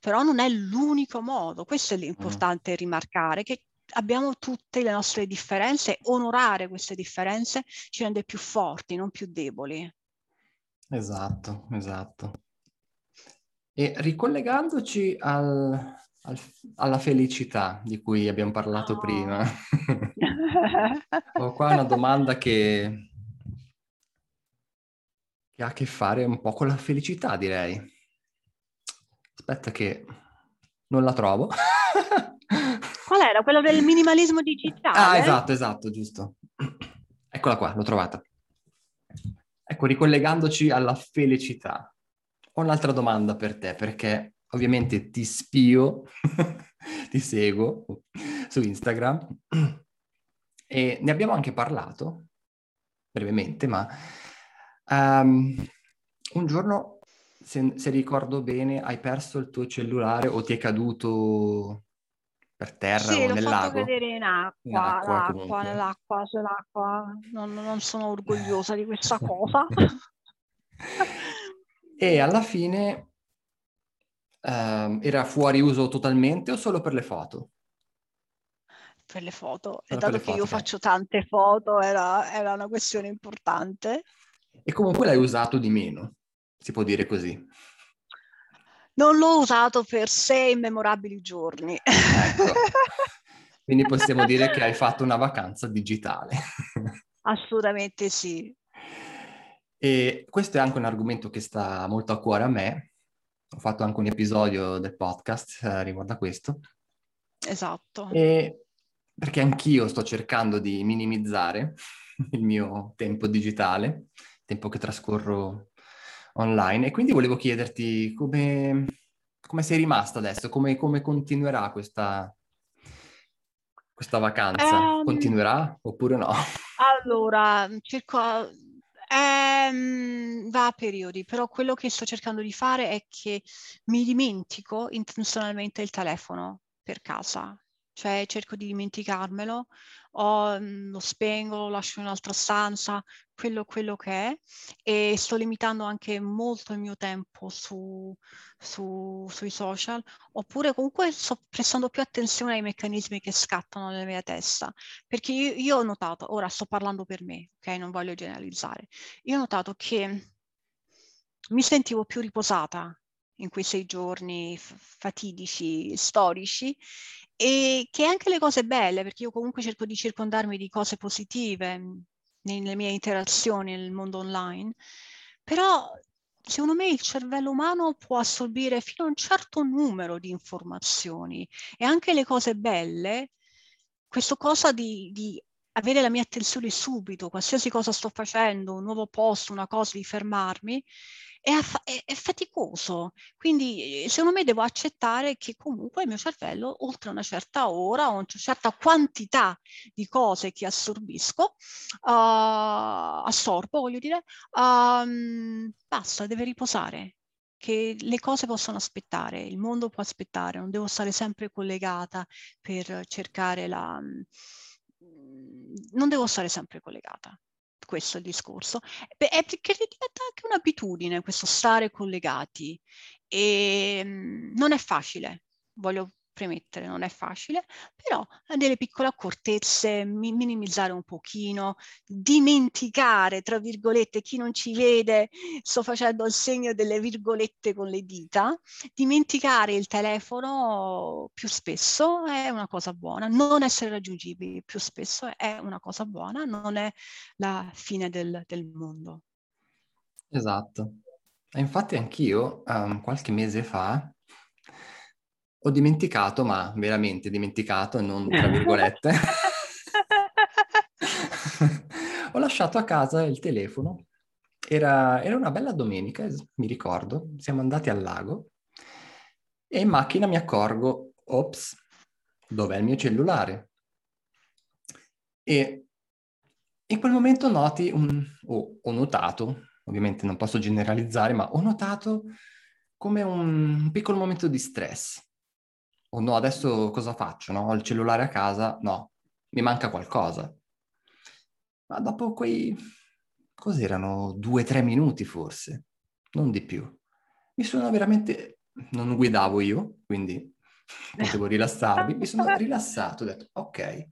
però non è l'unico modo. Questo è l'importante mm. rimarcare, che abbiamo tutte le nostre differenze, onorare queste differenze ci rende più forti, non più deboli. Esatto, esatto. E ricollegandoci al, al, alla felicità di cui abbiamo parlato oh. prima, ho qua una domanda che, che ha a che fare un po' con la felicità, direi. Aspetta che non la trovo. Qual era? Quello del minimalismo digitale? Ah, esatto, esatto, giusto. Eccola qua, l'ho trovata. Ecco, ricollegandoci alla felicità, ho un'altra domanda per te, perché ovviamente ti spio, ti seguo su Instagram e ne abbiamo anche parlato brevemente, ma um, un giorno, se, se ricordo bene, hai perso il tuo cellulare o ti è caduto per terra sì, o nel lago? Sì, l'ho fatto vedere in acqua, in acqua l'acqua, nell'acqua, sull'acqua. Non, non sono orgogliosa di questa cosa. e alla fine um, era fuori uso totalmente o solo per le foto? Per le foto. E dato che foto, io okay. faccio tante foto, era, era una questione importante. E comunque l'hai usato di meno, si può dire così. Non l'ho usato per sei memorabili giorni. Ecco. Quindi possiamo dire che hai fatto una vacanza digitale. Assolutamente sì. E questo è anche un argomento che sta molto a cuore a me. Ho fatto anche un episodio del podcast eh, riguardo a questo. Esatto. E perché anch'io sto cercando di minimizzare il mio tempo digitale, tempo che trascorro online e quindi volevo chiederti come, come sei rimasta adesso, come, come continuerà questa, questa vacanza? Um, Continuerà oppure no? Allora, cerco, ehm, va a periodi, però quello che sto cercando di fare è che mi dimentico intenzionalmente il telefono per casa cioè cerco di dimenticarmelo, o mm, lo spengo, lo lascio in un'altra stanza, quello, quello che è, e sto limitando anche molto il mio tempo su, su, sui social, oppure comunque sto prestando più attenzione ai meccanismi che scattano nella mia testa, perché io, io ho notato, ora sto parlando per me, ok? Non voglio generalizzare, io ho notato che mi sentivo più riposata in quei sei giorni fatidici, storici, e che anche le cose belle, perché io comunque cerco di circondarmi di cose positive mhmm, nelle mie interazioni nel mondo online, però secondo me il cervello umano può assorbire fino a un certo numero di informazioni. E anche le cose belle, questo cosa di, di avere la mia attenzione subito, qualsiasi cosa sto facendo, un nuovo post, una cosa, di fermarmi, è, aff- è, è, faticoso. Quindi eh, secondo me devo accettare che comunque il mio cervello, oltre una certa ora o una certa quantità di cose che assorbisco, uh, assorbo, voglio dire, um, basta, deve riposare che le cose possono aspettare, il mondo può aspettare, non devo stare sempre collegata per cercare la... non devo stare sempre collegata questo è il discorso, Beh, è perché diventa anche un'abitudine questo stare collegati. E mh, non è facile, voglio premettere, non è facile, però delle piccole accortezze, minimizzare un pochino, dimenticare, tra virgolette, chi non ci vede, sto facendo il segno delle virgolette con le dita, dimenticare il telefono più spesso è una cosa buona, non essere raggiungibili più spesso è una cosa buona, non è la fine del, del mondo. Esatto. Infatti anch'io um, qualche mese fa ho dimenticato, ma veramente dimenticato, non tra virgolette. Ho lasciato a casa il telefono. Era, era una bella domenica, mi ricordo. Siamo andati al lago e in macchina mi accorgo, ops, dov'è il mio cellulare? E in quel momento noti, un, o ho notato, ovviamente non posso generalizzare, ma ho notato come un piccolo momento di stress. O no, adesso cosa faccio? No? Ho il cellulare a casa? No, mi manca qualcosa. Ma dopo quei, cos'erano, due o tre minuti forse, non di più. Mi sono veramente, non guidavo io, quindi potevo rilassarmi, mi sono rilassato, ho detto ok,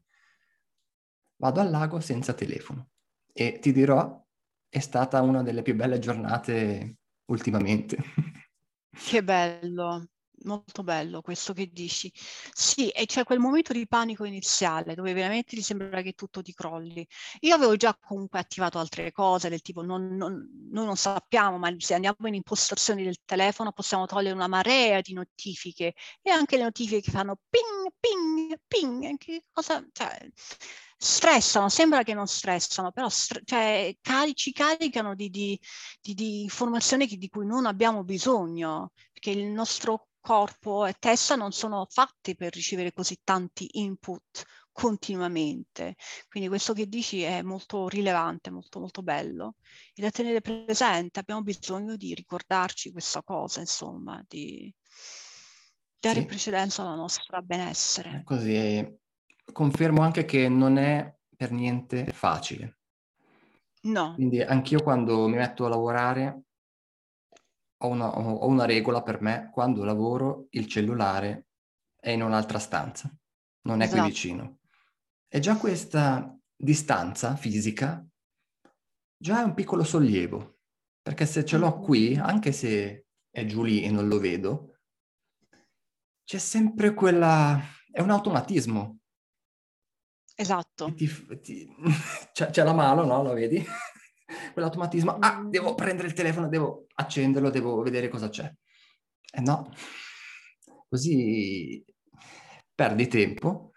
vado al lago senza telefono. E ti dirò, è stata una delle più belle giornate ultimamente. Che bello, molto bello questo che dici. Sì, e c'è quel momento di panico iniziale dove veramente ti sembra che tutto ti crolli. Io avevo già comunque attivato altre cose del tipo non, non, noi non sappiamo, ma se andiamo in impostazioni del telefono possiamo togliere una marea di notifiche e anche le notifiche che fanno ping, ping, ping. Che cosa, cioè, stressano, sembra che non stressano, però stre- cioè, cari- ci caricano di, di, di, di informazioni che, di cui non abbiamo bisogno, perché il nostro corpo e testa non sono fatti per ricevere così tanti input continuamente. Quindi questo che dici è molto rilevante, molto molto bello. E da tenere presente, abbiamo bisogno di ricordarci questa cosa, insomma, di dare sì. precedenza alla nostra benessere. Così confermo anche che non è per niente facile. No. Quindi anch'io quando mi metto a lavorare ho una, ho una regola per me, quando lavoro il cellulare è in un'altra stanza, non è esatto. qui vicino. E già questa distanza fisica già è un piccolo sollievo, perché se ce l'ho qui, anche se è giù lì e non lo vedo, c'è sempre quella... è un automatismo. Esatto. Ti, ti, c'è, c'è, la mano, no? Lo vedi? Quell'automatismo, ah, devo prendere il telefono, devo accenderlo, devo vedere cosa c'è. E eh no, così perdi tempo,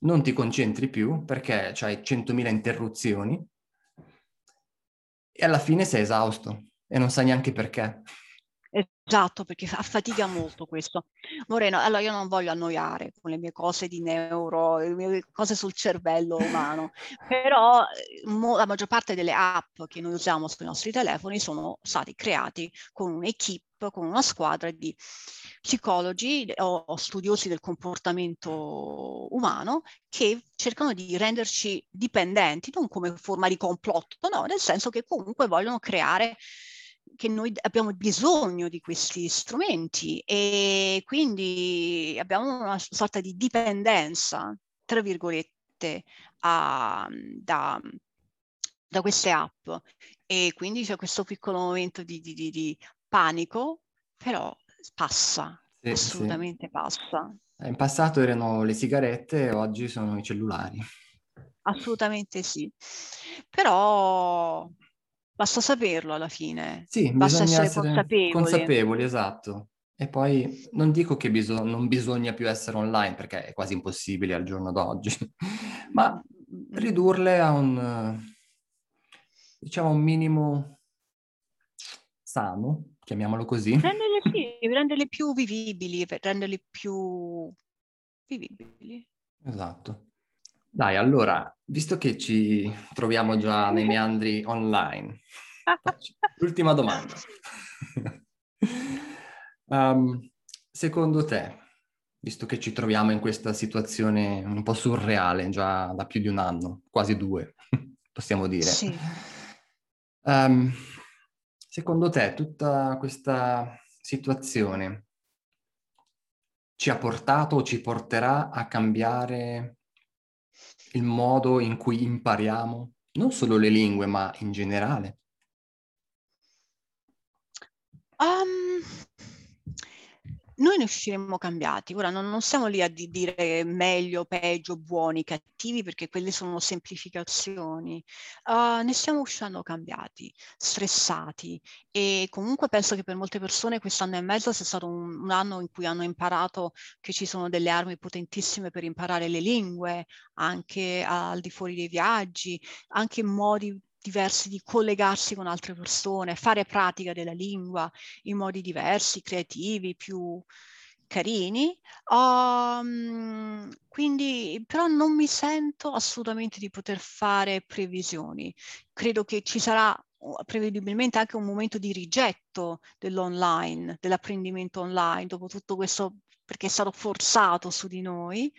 non ti concentri più perché hai 100.000 interruzioni e alla fine sei esausto e non sai neanche perché. Esatto, perché affatica molto questo. Moreno, allora io non voglio annoiare con le mie cose di neuro, le mie cose sul cervello umano, però mo, la maggior parte delle app che noi usiamo sui nostri telefoni sono stati creati con un'equipe, con una squadra di psicologi o studiosi del comportamento umano che cercano di renderci dipendenti, non come forma di complotto, no, nel senso che comunque vogliono creare che noi abbiamo bisogno di questi strumenti e quindi abbiamo una sorta di dipendenza, tra virgolette, a, da, da, queste app. E quindi c'è questo piccolo momento di, di, di, di panico, però passa, sì, assolutamente sì. passa. In passato erano le sigarette, oggi sono i cellulari. Assolutamente sì. Però Basta saperlo alla fine. Sì, Basta essere, essere consapevoli. consapevoli. esatto. E poi non dico che biso- non bisogna più essere online perché è quasi impossibile al giorno d'oggi, ma ridurle a un, diciamo, un minimo sano, chiamiamolo così. Renderle, sì, renderle più vivibili, renderle più vivibili. Esatto. Dai, allora, visto che ci troviamo già nei meandri online, l'ultima domanda. um, secondo te, visto che ci troviamo in questa situazione un po' surreale già da più di un anno, quasi due, possiamo dire, sì. um, secondo te tutta questa situazione ci ha portato o ci porterà a cambiare il modo in cui impariamo, non solo le lingue, ma in generale? Um, noi ne usciremo cambiati. Ora non, non stiamo lì a di dire meglio, peggio, buoni, cattivi, perché quelle sono semplificazioni. Uh, ne stiamo uscendo cambiati, stressati e comunque penso che per molte persone quest'anno e mezzo sia stato un, un anno in cui hanno imparato che ci sono delle armi potentissime per imparare le lingue, anche al di fuori dei viaggi, anche modi diversi di collegarsi con altre persone, fare pratica della lingua in modi diversi, creativi, più carini, um, quindi però non mi sento assolutamente di poter fare previsioni. Credo che ci sarà prevedibilmente anche un momento di rigetto dell'online, dell'apprendimento online, dopo tutto questo perché è stato forzato su di noi,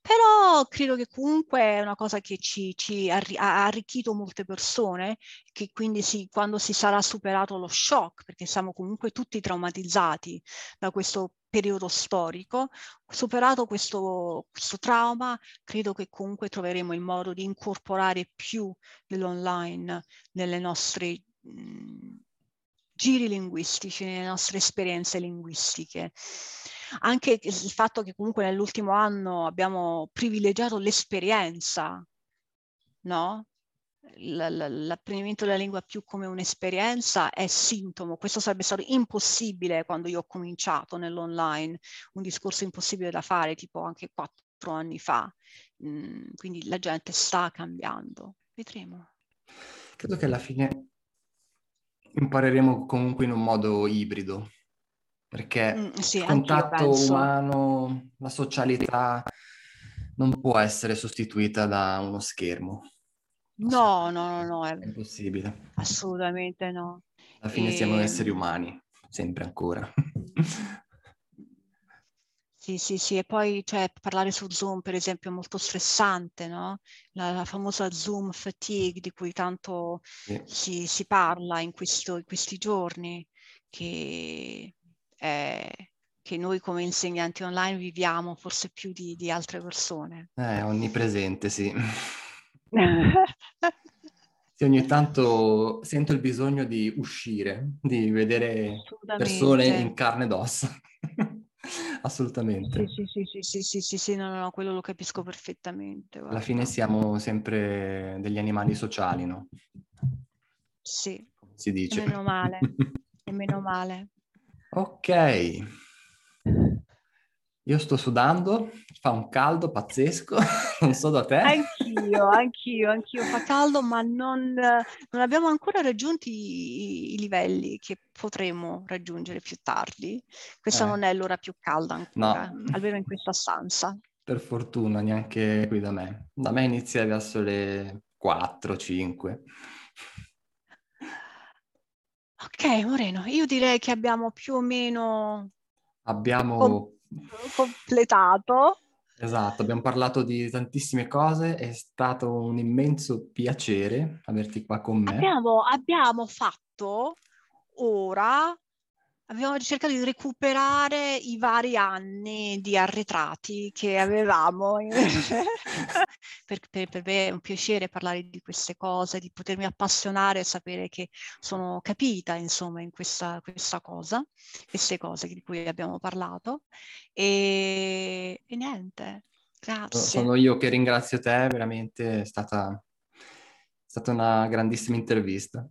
però credo che comunque è una cosa che ci, ci ha arricchito molte persone, che quindi si, quando si sarà superato lo shock, perché siamo comunque tutti traumatizzati da questo periodo storico, superato questo, questo trauma, credo che comunque troveremo il modo di incorporare più dell'online nelle nostre mh, giri linguistici, nelle nostre esperienze linguistiche. Anche il fatto che comunque nell'ultimo anno abbiamo privilegiato l'esperienza, no? l'apprendimento della lingua più come un'esperienza è sintomo. Questo sarebbe stato impossibile quando io ho cominciato nell'online, un discorso impossibile da fare tipo anche quattro anni fa. Mm, quindi la gente sta cambiando. Vedremo. Credo che alla fine impareremo comunque in un modo ibrido, perché mm, sì, il contatto umano, la socialità non può essere sostituita da uno schermo. No, no, no, no, è, è impossibile. Assolutamente no. Alla fine e... siamo ehm esseri umani, sempre ancora. Sì, sì, sì, e poi cioè, parlare su Zoom, per esempio, è molto stressante, no? La, la famosa Zoom fatigue di cui tanto sì. si, si, parla in, questo, in, questi giorni, che, è, che, noi come insegnanti online viviamo forse più di, di altre persone. È onnipresente, sì. sì. Ogni tanto sento il bisogno di uscire, di vedere persone in carne ed ossa. Assolutamente. Sì, sì, sì, sì, sì, sì, sì, no, no, quello lo capisco perfettamente. Guarda. Alla fine siamo sempre degli animali sociali, no? Sì. Si dice. E meno male, e meno male. Ok. Io sto sudando, fa un caldo pazzesco, non so da te. Anch'io, anch'io, anch'io. Fa caldo, ma non, non abbiamo ancora raggiunto i, i, livelli che potremo raggiungere più tardi. Questa eh. non è l'ora più calda ancora, no. almeno in questa stanza. Per fortuna, neanche qui da me. Da me inizia verso le 4-5. Ok, Moreno, io direi che abbiamo più o meno... Abbiamo completato. Esatto, abbiamo parlato di tantissime cose, è stato un immenso piacere averti qua con me. Abbiamo, abbiamo fatto ora Abbiamo cercato di recuperare i vari anni di arretrati che avevamo. per, per, per, me è un piacere parlare di queste cose, di potermi appassionare e sapere che sono capita, insomma, in questa, questa cosa, queste cose di cui abbiamo parlato. E, e niente, grazie. Sono io che ringrazio te, veramente è stata, è stata una grandissima intervista.